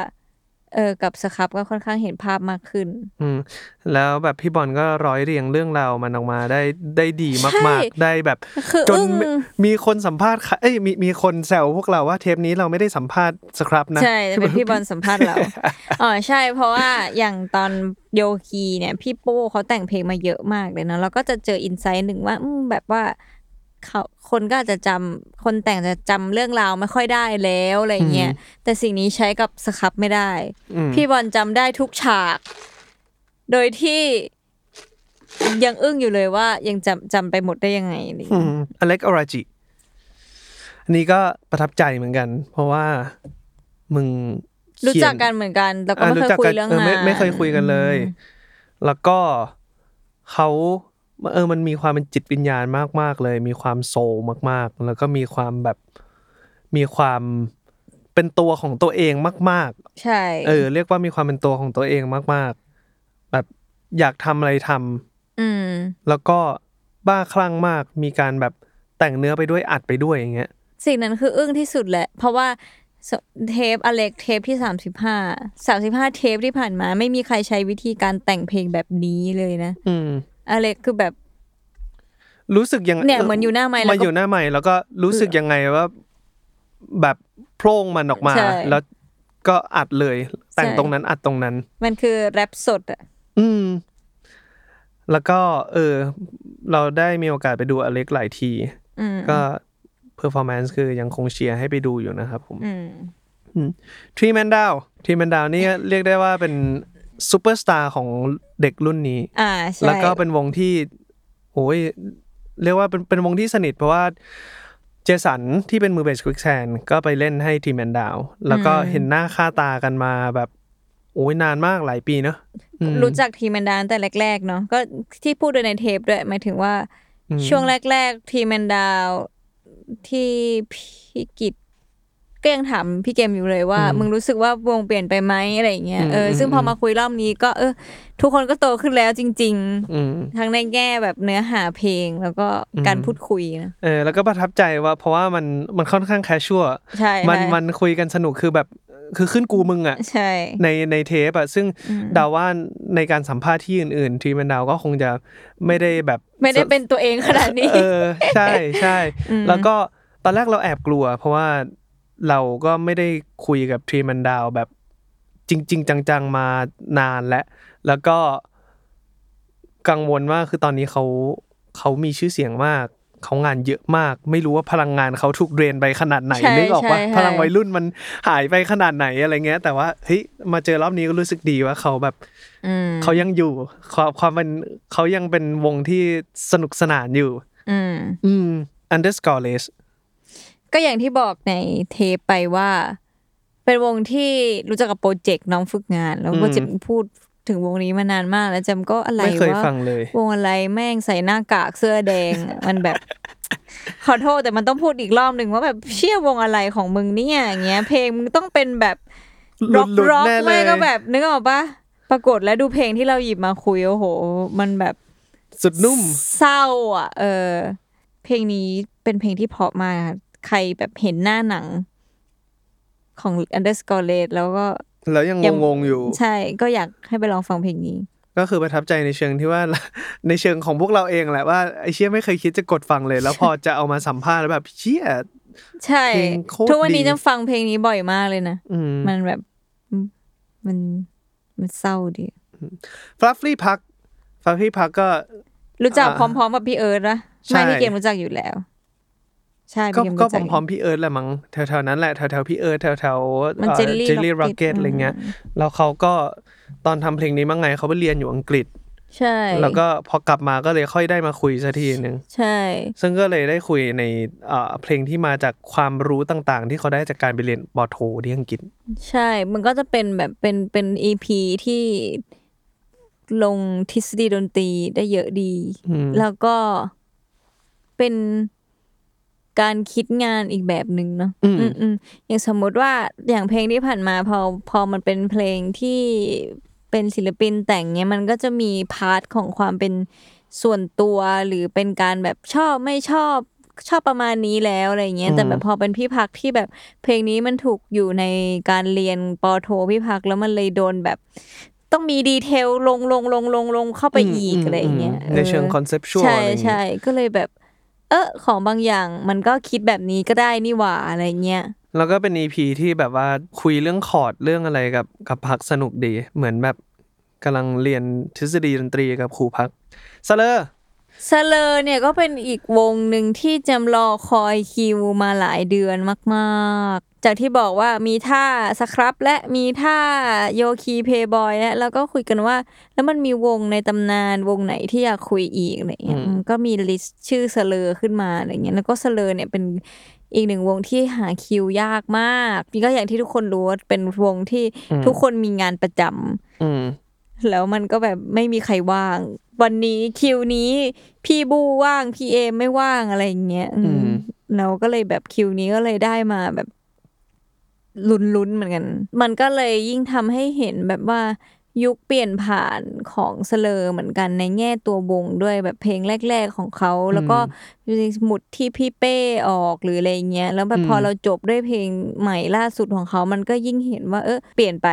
เออกับ Scrubb ก็ค่อนข้างเห็นภาพมากขึ้น อืมแล้วแบบพี่บอลก็ร้อยเรียงเรื่องราวมันออกมาได้ได้ดีใช่มาก ๆ ได้แบบคือจนอึ้งมีมีคนสัมภาษณ์ค่ะเอ้ยมีมีคนแซวพวกเราว่าเทปนี้เราไม่ได้สัมภาษณ์ Scrubb นะใช่แต่เป็นพี่บอลสัมภาษณ์เราอ๋อใช่เพราะว่าอย่างตอนโยคีเนี่ย พี่โป้เขาแต่งเพลงมาเยอะมากเลยเนาะเราก็จะเจออินไซต์หนึ่งว่าอืมแบบว่า เขาคนก็อาจจะจำคนแต่งจะจำเรื่องราวไม่ค่อยได้แล้วอะไรเงี้ยแต่สิ่งนี้ใช้กับสครับไม่ได้อืมพี่บอลจำได้ทุกฉาก โดยที่ยังอึ้งอยู่เลยว่ายังจำจำไปหมดได้ยังไงอะไรอืเงี้ยมอเล็กอราจิ อันนี้ก็ประทับใจเหมือนกัน เพราะว่ามึงเขียรู้จักกันเหมือนกันแต่ก็อะไม่เคยรู้จักคุกัยนเรื่องเออไม่งานไม่เคยคุยกันเลย แล้วก็เขา เออมันมีความเป็นจิตวิญญาณมาก ๆ เลย มีความโซลมาก ๆ แล้วก็มีความแบบมีความเป็นตัวของตัวเองมากใช่ๆเออ เรียกว่ามีความเป็นตัวของตัวเองมาก ๆ แบบอยากทำอะไรทำอืม แล้วก็บ้าคลั่งมาก มีการแบบแต่งเนื้อไปด้วยอัดไปด้วยอย่างเงี้ย สิ่งนั้นคืออึ้งที่สุดแหละ เพราะว่าสเทปอเล็กเทปที่สามสิบห้าสามสิบห้าเทปที่ผ่านมา ไม่มีใครใช้วิธีการแต่งเพลงแบบนี้เลยนะ อืม อเล็กคือแบบ รู้สึกยังเนี่ยเหมือนอยู่หน้าไมค์แล้วก็มาอยู่หน้าไม้แล้วก็รู้สึกยังไงว่า แบบโพร่งมันออกมาใช่แล้วก็อัดเลย แต่งใช่ตรงนั้นอัดตรงนั้น มันคือแรปสดอะอืม แล้วก็ เออ เราได้มีโอกาสไปดูอเล็กหลายทีอืมก็ performance คือยังคงเชียร์ให้ไปดูอยู่นะครับผมอืม Three Man Down Three Man Down นี่เรียกได้ว่าเป็น ซูเปอร์สตาร์ของเด็กรุ่นนี้ อ่าใช่แล้วก็เป็นวงที่โอ้ยเรียกว่าเป็นเป็นวงที่สนิทเพราะว่าเจสันที่เป็นมือเบส Quicksand ก็ไปเล่นให้ Three Man Down แล้วก็เห็นหน้าค่าตากันมาแบบโอ้ยนานมากหลายปีเนอะอืม รู้จักทีมแมนดาตั้งแต่แรก ๆ เนาะก็ที่พูดด้วยในเทปด้วยหมายถึงว่าช่วงแรก ๆ ทีมแมนดาวที่พี่กิจ ก็ยังถามพี่เกมอยู่เลยว่า มึงรู้สึกว่าวงเปลี่ยนไปไหมอะไรอย่างเงี้ยเออซึ่งพอมาคุยรอบนี้ก็เออ ทุกคนก็โตขึ้นแล้วจริงอืมๆทั้งในแง่แบบเนื้อหาเพลงแล้วก็การพูดคุยนะเออแล้วก็ประทับใจว่าเพราะว่ามันมันค่อนข้าง casual ใช่มันใช่มันคุยกันสนุกคือแบบคือขึ้นกูมึงอะใช่ในในเทปอะซึ่งเดาว่าในการสัมภาษณ์ที่อื่นๆ Three Man Down ก็คงจะไม่ได้แบบ ไม่ได้เป็นตัวเองขนาดนี้ เออ ใช่ใช่แล้วก็ตอนแรกเราแอบกลัว เพราะว่า เราก็ไม่ได้คุยกับ Three Man Down แบบจริง ๆ จังๆมานานแล้วแล้วก็กังวลว่าคือตอนนี้เขาเขามีชื่อเสียงมากเขางานเยอะมาก ไม่รู้ว่าพลังงานเขาถูกเดรนไปขนาดไหนใช่นึกออกว่าใช่พลังวัยรุ่นมันหายไปขนาดไหนอะไรเงี้ย แต่ว่าเฮ้ยมาเจอรอบนี้ก็รู้สึกดีว่าเขาแบบอืมเขายังอยู่ความความเป็นเขายังเป็นวงที่สนุกสนานอยู่ อืมอืม underscore less ก็อย่างที่บอกในเทปไปว่า เป็นวงที่รู้จักกับโปรเจกต์น้องฝึกงาน แล้วโปรเจกต์พูดถึงวงนี้มานานมาก แล้วจำก็อะไรไม่เคยว่าฟังเลยวงอะไรแม่งใส่หน้ากากเสื้อแดง มันแบบ ขอโทษแต่มันต้องพูดอีกรอบหนึ่งว่าแบบเชี่ยวงอะไรของมึงเนี่ยอย่างเงี้ย เพลงมึงต้องเป็นแบบหลุร็อดกหลุดร็อกแน่เลยไม่ก็แบบนึกออกปะปรากฏแล้วดูเพลงที่เราหยิบมาคุยโอ้โห มันแบบสุดนุ่ม เศร้าอะ เออ เพลงนี้เป็นเพลงที่เพราะมากค่ะ ใครแบบเห็นหน้าหนังของ Underscore Red แล้วก็ แล้วยังงงๆอยู่ ใช่ ก็อยากให้ไปลองฟังเพลงนี้ ก็คือประทับใจในเชิงที่ว่าในเชิงของพวกเราเองแหละว่าไอเชี่ยไม่เคยคิดจะกดฟังเลย แล้วพอจะเอามาสัมภาษณ์แล้วแบบเชี่ยใช่เพลงโคตรทุกวันนี้ดีจะฟังเพลงนี้บ่อยมากเลยนะอืมมันแบบมันมันเศร้าดีฟลัฟฟี่พักฟลัฟฟี่พักก็ รู้จักอ่าพร้อมๆกับพี่เอิร์ธนะใช่ไม่พี่เกมรู้จักอยู่แล้ว ใช่ก็พี่เกมก็รู้จักพร้อมๆพี่เอิร์ธแหละมั้งแถวๆนั้นแหละแถวๆพี่เอิร์ธแถวๆมัน Jelly เจลลี่ Rocket ร็อกเก็ตอะไรเงี้ยแล้วเขาก็ตอนทำเพลงนี้มั้งไงเขาไปเรียนอยู่อังกฤษ ใช่ แล้วก็พอกลับมาก็เลยค่อยได้มาคุยสักทีหนึ่งใช่ ซึ่งก็เลยได้คุยในเอ่อเพลงที่มาจากความรู้ต่างๆ ที่เขาได้จากการไปเรียนป.โทที่อังกฤษ ใช่ มันก็จะเป็นแบบเป็นเป็น EP ที่ลงทฤษฎีดนตรีได้เยอะดีอืมแล้วก็เป็น การคิดงานอีกแบบหนึ่งเนาะอืมอืมอืมอย่างสมมุติว่าอย่างเพลงที่ผ่านมาพอพอมันเป็นเพลงที่เป็นศิลปินแต่งเนี้ยมันก็จะมีพาร์ทของความเป็นส่วนตัวหรือเป็นการแบบชอบไม่ชอบชอบประมาณนี้แล้วอะไรเงี้ยแต่แบบพอเป็นพี่พักที่แบบเพลงนี้มันถูกอยู่ในการเรียนปอโทพี่พักแล้วมันเลยโดนแบบต้องมี detail ลงลงลงลงลงเข้าไปอีกอะไรเงี้ยในเชิงเออ conceptual ใช่อะไรอย่างเงี้ยใช่ก็เลยแบบ เออของบางอย่างมันก็คิดแบบนี้ก็ได้นี่หว่าอะไรเงี้ยแล้วก็เป็น EP ที่แบบว่าคุยเรื่องคอร์ดเรื่องอะไรกับกับพักสนุกดี เหมือนแบบกำลังเรียนทฤษฎีดนตรีกับครูพัก Slur Slur เนี่ยก็เป็นอีกวงหนึ่งที่แจมรอคอยคิวมาหลายเดือนมากๆ จากที่บอกว่ามีท่าScrubb และมีท่าโยคีเพลย์บอยและแล้วก็คุยกันว่า แล้วมันมีวงในตำนานวงไหนที่อยากคุยอีกอะไรเงี้ยอืมมันก็มี list ชื่อ Slur ขึ้นมาอะไรเงี้ยแล้วก็ Slur เนี่ยเป็นอีกหนึ่งวงที่หาคิวยากมากก็อย่างที่ทุกคนรู้ว่าเป็นวงที่ทุกคนมีงานประจำอืม แล้วมันก็แบบไม่มีใครว่าง วันนี้คิวนี้ พี่บู้ว่างพี่เอมไม่ว่างอะไรอย่างเงี้ยอืมอืมเราก็เลยแบบคิวนี้ก็เลยได้มาแบบลุ้นๆเหมือนกัน มันก็เลยยิ่งทำให้เห็นแบบว่ายุคเปลี่ยนผ่านของสเลอร์เหมือนกันในแง่ตัววงด้วยแบบเพลงแรก ๆของเขา แล้วก็หมุดที่พี่เป้ออกหรืออะไรเงี้ยแล้วแบบพอเราจบด้วยเพลงใหม่ล่าสุดของเขา มันก็ยิ่งเห็นว่าเออเปลี่ยนไป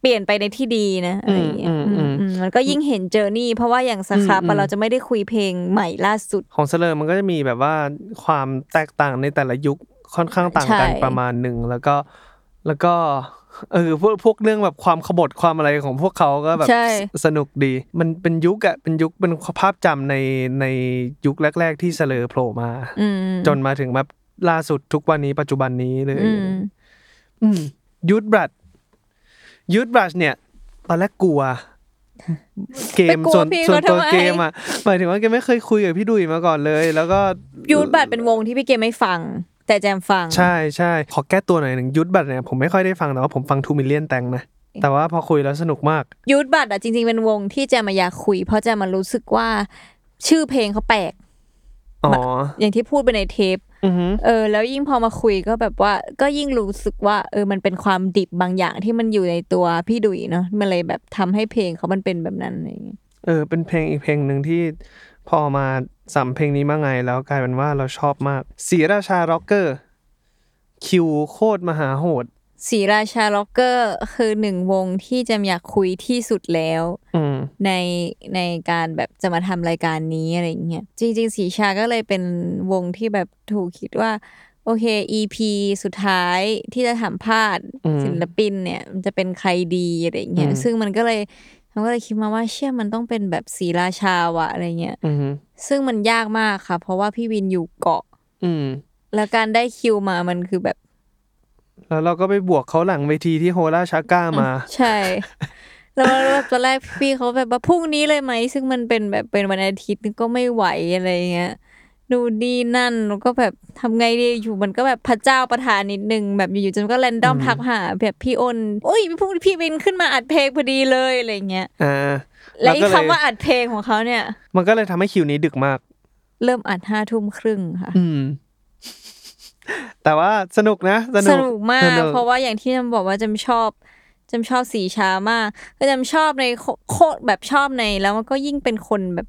เปลี่ยนไปในที่ดีนะอะไรเงี้ยอืมอืมอืมมันก็ยิ่งเห็นเจอนี่ เพราะว่าอย่างสครับอืมอะเราจะไม่ได้คุยเพลงใหม่ล่าสุด ของเสลอมันก็จะมีแบบว่าความแตกต่างในแต่ละยุคค่อนข้างต่างกันใช่ประมาณหนึ่งแล้วก็แล้วก็เออพวกพวกเรื่องแบบความขบฏความอะไรของพวกเขาก็แบบใช่สนุกดี มันเป็นยุคอะเป็นยุคเป็นภาพจำในในยุคแรก ๆ ที่เสลอโผล่มาอืมจนมาถึงแบบล่าสุดทุกวันนี้ปัจจุบันนี้เลยอืมอืมยูทบรัด ยูทบรัดเนี่ยตอนแรกกลัว เกมไปกลัวส่วนพี่ส่วนเขาตัวทำไมเกมอะหมายถึงว่าแกไม่เคยคุยกับพี่ดุยมาก่อนเลย แล้วก็ยูทบัตเป็นวงที่พี่เกมไม่ฟัง แต่แจมฟัง ใช่ใช่ขอแก้ตัวหน่อยหนึ่งยูทบรัดเนี่ยผมไม่ค่อยได้ฟังแต่ว่าผมฟังทูมิเลียนแตงนะแต่ว่าพอคุยแล้วสนุกมากยูทบัตอะจริง ๆเป็นวงที่แจมมาอยากคุย เพราะแจมมารู้สึกว่าชื่อเพลงเขาแปลกอ๋ออย่างที่พูดไปในเทปอือหือ เออ แล้วยิ่งพอมาคุยก็แบบว่า ก็ยิ่งรู้สึกว่า เออมันเป็นความดิบบางอย่างที่มันอยู่ในตัวพี่ดุยเนาะมันเลยแบบทำให้เพลงเขามันเป็นแบบนั้นอะไรอย่างเงี้ยเออ เป็นเพลงอีกเพลงหนึ่งที่พอมาสัมเพลงนี้มาไง แล้วกลายเป็นว่าเราชอบมากศรีราชาร็อกเกอร์คิวโคตรมหาโหด ศรีราชาร็อกเกอร์คือหนึ่งวงที่แจมอยากคุยที่สุดแล้วอืมในในการแบบจะมาทำรายการนี้อะไรอย่างเงี้ยจริง ๆ ศรีราชาก็เลยเป็นวงที่แบบถูกคิดว่า โอเค EP สุดท้ายที่จะสัมภาษณ์อืมศิลปินเนี่ยมันจะเป็นใครดีอะไรอย่างเงี้ยอืมซึ่งมันก็เลยมันก็เลยคิดมาว่าเชื่อมันต้องเป็นแบบสีราชาวะอะไรเงี้ยอืมซึ่งมันยากมากค่ะ เพราะว่าพี่วินอยู่เกาะอืมแล้วการได้คิวมามันคือแบบ แล้วเราก็ไปบวกเขาหลังเวทีที่โฮราชาก้ามา ใช่ แล้วแบบตอนแรกพี่เขาแบบว่าพรุ่งนี้เลยไหม ซึ่งมันเป็นแบบเป็นวันอาทิตย์ก็ไม่ไหวอะไรเงี้ยดูดีนั่นแล้วก็แบบทำไงดีอยู่มันก็แบบพระเจ้าประทานนิดนึงแบบอยู่ๆจนก็แรนดอมทักหาแบบพี่อ้นโอ้ยพรุ่งนี้พี่วินขึ้นมาอัดเพลงพอดีเลยอะไรเงี้ยอ่าและอีก็กเลยคำว่าอัดเพลงของเขาเนี่ย มันก็เลยทำให้คิวนี้ดึกมาก เริ่มอัดห้าทุ่มครึ่งค่ะ อืม แต่ว่าสนุกนะสสนุกนุกมากสนุกเพราะว่าอย่างที่จำบอกว่าจำชอบจำชอบสีช้ามาก ก็จำชอบในโคโคตรแบบชอบในแล้วมันก็ยิ่งเป็นคนแบบ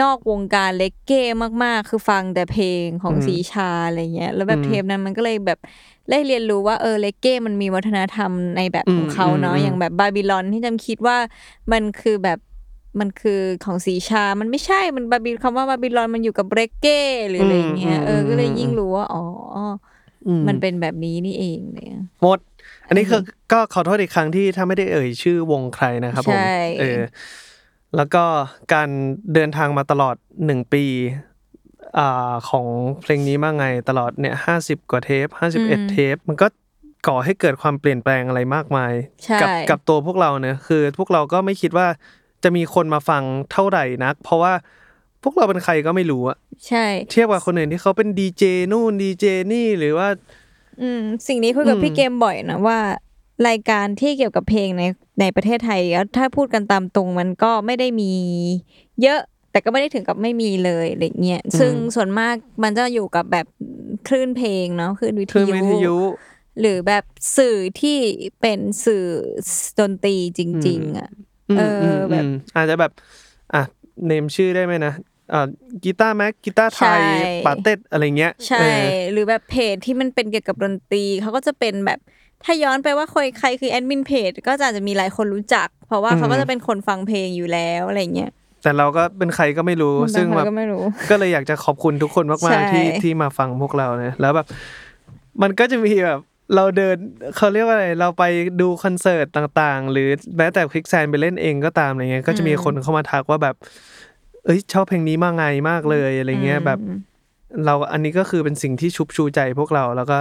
นอกวงการเลกเก้มากๆ คือฟังแต่เพลงของอืมสีชาอะไรเงี้ย แล้วแบบอืมเทปนั้นมันก็เลยแบบได้เรียนรู้ว่าเออเลกเก้มันมีวัฒนธรรมในแบบของเขาเนาะอืมอืมอย่างแบบบาบิลอนที่จำคิดว่ามันคือแบบ มันคือของสีชา มันไม่ใช่ มันบาบิคำว่าบาบิลอนมันอยู่กับเรกเก้หรืออะไรเงี้ย เออ ก็เลยยิ่งรู้ว่า อ๋ออืมันเป็นแบบนี้นี่เองเนี่ยหมด อันนี้คือก็ขอโทษอีกครั้งที่ถ้าไม่ได้เอ่ยชื่อวงใครนะครับผมใช่เออ แล้วก็การเดินทางมาตลอดหนึ่งปีอ่าของเพลงนี้มาไงตลอดเนี่ยห้าสิบกว่าเทปห้าสิบเอ็ดเทป มันก็ก่อให้เกิดความเปลี่ยนแปลงอะไรมากมายใช่กักับตัวพวกเราเนอะคือพวกเราก็ไม่คิดว่า จะมีคนมาฟังเท่าไหร่นัก เพราะว่าพวกเราเป็นใครก็ไม่รู้อะใช่ เทียบกับคนอื่นที่เขาเป็นดีเจนู่นดีเจนี่หรือว่า อืม สิ่งนี้คุยกับอืมพี่เกมบ่อยนะว่า รายการที่เกี่ยวกับเพลงในในประเทศไทยแล้วถ้าพูดกันตามตรงมันก็ไม่ได้มีเยอะแต่ก็ไม่ได้ถึงกับไม่มีเลยอะไรเงี้ย ซึ่งส่วนมากมันจะอยู่กับแบบคลื่นเพลงเนาะคลื่นวิทคลื่นวิทยุ หรือแบบสื่อที่เป็นสื่อดนตรีจริง ๆ อะ เอออมแบบมอาจจะแบบอะ name ชื่อได้ไหมนะอ่า Guitar Mag กีตาร์ไทยใช่ป๋าเต็ดอะไรเงี้ย ใช่เออหรือแบบเพจที่มันเป็นเกี่ยวกับดนตรีเขาก็จะเป็นแบบถ้าย้อนไปว่าใครใครคือแอดมินเพจก็จะอาจจะมีหลายคนรู้จัก เพราะว่าเขาก็จะเป็นคนฟังเพลงอยู่แล้วอะไรเงี้ยแต่เราก็เป็นใครก็ไม่รู้ ซึ่งบางคแบนบก็ไม่รู้ก็เลยอยากจะขอบคุณทุกคนใช่มากๆที่ที่มาฟังพวกเรานะแล้วแบบ มันก็จะมีแบบ เราเดินเขาเรียกว่าอะไรเราไปดูคอนเสิร์ตต่างๆ หรือแม้แต่คลิกแซนไปเล่นเองก็ตามอะไรเงี้ยก็จะมีคนเข้ามาทักว่าแบบ เอ้ยชอบเพลงนี้มากไงมากเลยอะไรเงี้ยแบบ เราอันนี้ก็คือเป็นสิ่งที่ชุบชูใจพวกเราแล้วก็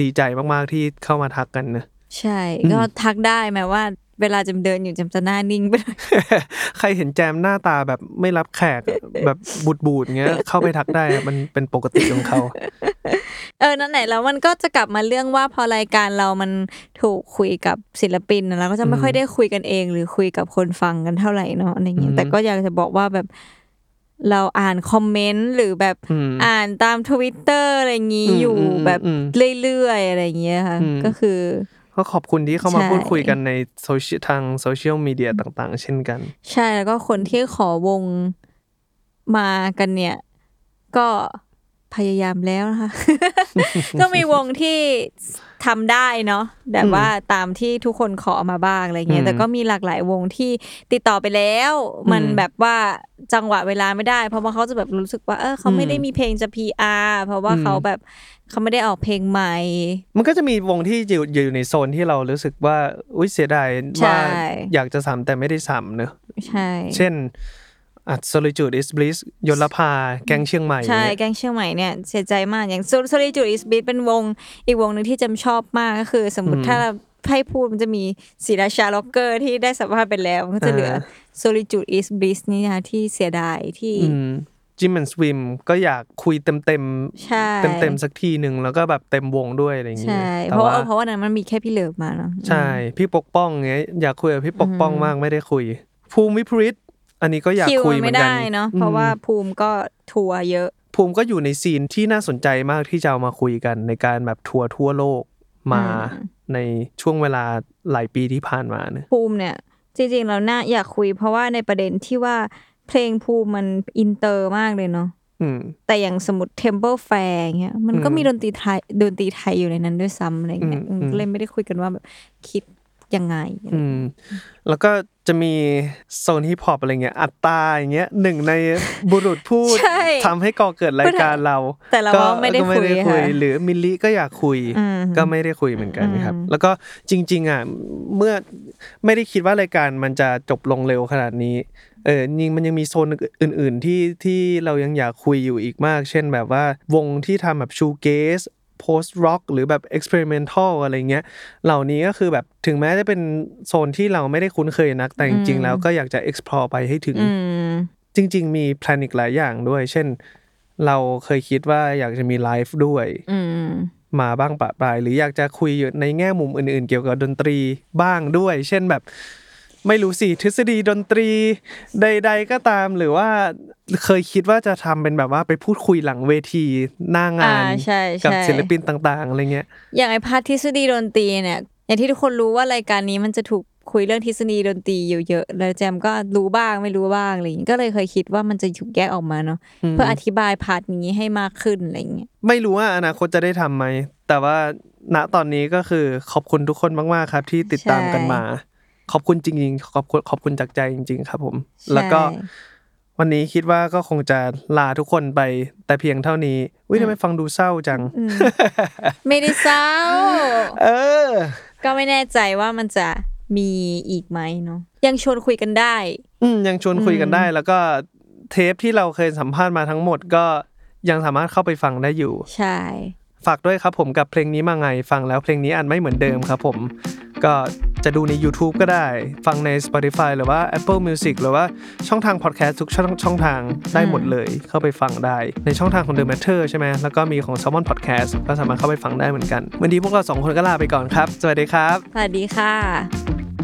ดีใจมากๆที่เข้ามาทักกันนะใช่ ก็ทักได้ไหมว่า เวลาจำเดินอยู่จำจะหน้านิ่งไปเลยใครเห็นแจมหน้าตาแบบไม่รับแขกแบบบูดบูดๆเงี้ยเข้าไปทักได้อะมันเป็นปกติของเขาเออนั่นแหละแล้วมันก็จะกลับมาเรื่องว่าพอรายการเรามันถูกคุยกับศิลปินนะเราก็จะไม่ค่อยได้คุยกันเอง หรือคุยกับคนฟังกันเท่าไหร่เนาะอะไรเงี้ยแต่ก็อยากจะบอกว่าแบบเราอ่านคอมเมนต์หรือแบบอืมอ่านตามทวิตเตอร์อะไรอย่างงี้อืมอยู่อืมแบบอืมเรื่อยๆอะไรอย่างเงี้ยค่ะอืมก็คือ ก็ขอบคุณที่เข้ามาใช่พูดคุยกันในโซเชียลทางโซเชียลมีเดียต่าง ๆ เช่นกัน ใช่แล้วก็คนที่ขอวงมากันเนี่ย ก็ พยายามแล้วนะคะก็มีวงที่ทำได้เนาะแบบว่าตามที่ทุกคนขอมาบ้างอะไรเงี้อืยมแต่ก็มีหลากหลายวงที่ติดต่อไปแล้ว มันอืมแบบว่าจังหวะเวลาไม่ได้ เพราะว่าเขาจะแบบรู้สึกว่า เออเขาไม่ได้มีเพลงจะ PR เพราะว่าอืมเขาแบบเขาไม่ได้ออกเพลงใหม่ มันก็จะมีวงที่อยู่อยู่ในโซนที่เรารู้สึกว่า อุ้ยเสียดายใช่ว่าอยากจะซ้ำแต่ไม่ได้ซ้ำเนอะใช่ เช่น อะ Solitude is Bliss Yonlapa แก๊งเชียงใหม่ใช่เนี่ยแก๊งเชียงใหม่เนี่ยเสียใจมากอย่าง Solitude is Bliss เป็นวง อีกวงหนึ่งที่แจมชอบมากก็คือ สมมติถ้าให้พูดมันจะมีศรีราชาร็อกเกอร์ที่ได้สัมภาษณ์ไปแล้ว มันก็จะเหลือ Solitude is Bliss นี่นะคะที่เสียดายที่Gym and Swim ก็อยากคุยเต็มเต็มใช่เต็มเต็มๆสักทีหนึ่งแล้วก็แบบเต็มวงด้วยอะไรอย่างเงี้ใช่ยเพแต่ราะว่าว่าเพราะว่านั้นมันมีแค่พี่เลิฟมาเนาะใช่ พี่ปกป้องเงี้ยอยากคุยกับพี่ปกป้องมากไม่ได้คุย ภูมิวิปริต อันนี้ก็อยากคุยเหมือนกันคิวมันไม่ได้เนาะเพราะว่าภูมิก็ทัวร์เยอะ ภูมิก็อยู่ใน scene ที่น่าสนใจมากที่จะเอามาคุยกัน ในการแบบทัวร์ทั่วโลกมาในช่วงเวลาหลายปีที่ผ่านมาเนี่ยภูมิเนี่ย จริงๆเราน่าอยากคุย เพราะว่าในประเด็นที่ว่าเพลงภูมิมันอินเตอร์มากเลยเนาะอืมแต่อย่างสมมติ Temple Fair เงี้ยมันก็อืมมีดนตรีไทยดนตรีไทยอยู่ในนั้นด้วยซ้ำอะไรเงี้ยอืมอืมก็เลยไม่ได้คุยกันว่าแบบคิดยังไงอืมแล้วก็ จะมีโซนฮิปฮอปอะไรเงี้ย อัตตาอย่างเงี้ยหนึ่งในบุรุษพูดใช่ทำให้ก่อเกิดรายการเรา แต่เราว่าไม่ได้ก็ไม่ได้คุคุยยค่ะหรือมิลลิก็อยากคุยอืมก็ไม่ได้คุยเหมือนกันครับ แล้วก็จริง ๆอะเมื่อไม่ได้คิดว่ารายการมันจะจบลงเร็วขนาดนี้เออจริงมันยังมีโซนอื่น ๆ ที่ที่เรายังอยากคุยอยู่อีกมาก เช่นแบบว่าวงที่ทำแบบ shoegaze post rock หรือแบบ experimental อะไรเงี้ย เหล่านี้ก็คือแบบถึงแม้จะเป็นโซนที่เราไม่ได้คุ้นเคยนัก แต่จริงๆ แล้วก็อยากจะ explore ไปให้ถึงอืมจริง ๆ มี plan อีกหลายอย่างด้วย เช่น เราเคยคิดว่าอยากจะมีไลฟ์ด้วยอืมมาบ้างประปราย หรืออยากจะคุยอยู่ในแง่มุมอื่น ๆ เกี่ยวกับดนตรีบ้างด้วย เช่นแบบ ไม่รู้สิทฤษฎีดนตรีใด ๆ ก็ตามหรือว่าเคยคิดว่าจะทำเป็นแบบว่าไปพูดคุยหลังเวทีหน้างานอ่าใช่ใช่กับศิลปินต่าง ๆอะไรเงี้ยอย่างไอ part ทฤษฎีดนตรีเนี่ยอย่างที่ทุกคนรู้ว่ารายการนี้มันจะถูกคุยเรื่องทฤษฎีดนตรีอยู่เยอะแล้วแจมก็รู้บ้างไม่รู้บ้างอะไรอย่างงี้ก็เลยเคยคิดว่ามันจะถูกแยกออกมาเนาะเพื่ออธิบายพาร์ทนี้ให้มากขึ้นอะไรอย่างเงี้ยไม่รู้ว่าอนาคตจะได้ทำไหมแต่ว่าณตอนนี้ก็คือขอบคุณทุกคนมากๆครับ ที่ติดตามกันมา ขอบคุณจริงๆขอบคุณขอบคุณจากใจจริง ๆ ครับ ผม แล้วก็ใช่วันนี้คิดว่าก็คงจะลาทุกคนไปแต่เพียงเท่านี้อุ้ยทำไมฟังดูเศร้าจัง ไม่ได้เศร้า เออ ก็ไม่แน่ใจว่ามันจะมีอีกไหมเนาะยังชวนคุยกันได้ อืมยังชวนคุยกันได้ แล้วก็เทปที่เราเคยสัมภาษณ์มาทั้งหมดก็ยังสามารถเข้าไปฟังได้อยู่ ใช่ ฝากด้วยครับผมกับเพลงนี้มาไงฟังแล้วเพลงนี้อันไม่เหมือนเดิมครับผม ก็ จะดูใน YouTube ก็ได้ ฟังใน Spotify หรือว่า Apple Music หรือว่าช่องทาง podcast ทุกช่องช่องทางได้หมดเลยเข้าไปฟังได้ ในช่องทางของ The Matter ใช่ไหมแล้วก็มีของ Salmon Podcast ก็สามารถเข้าไปฟังได้เหมือนกัน วันนี้พวกเราสองคนก็ลาไปก่อนครับ สวัสดีครับ สวัสดีค่ะ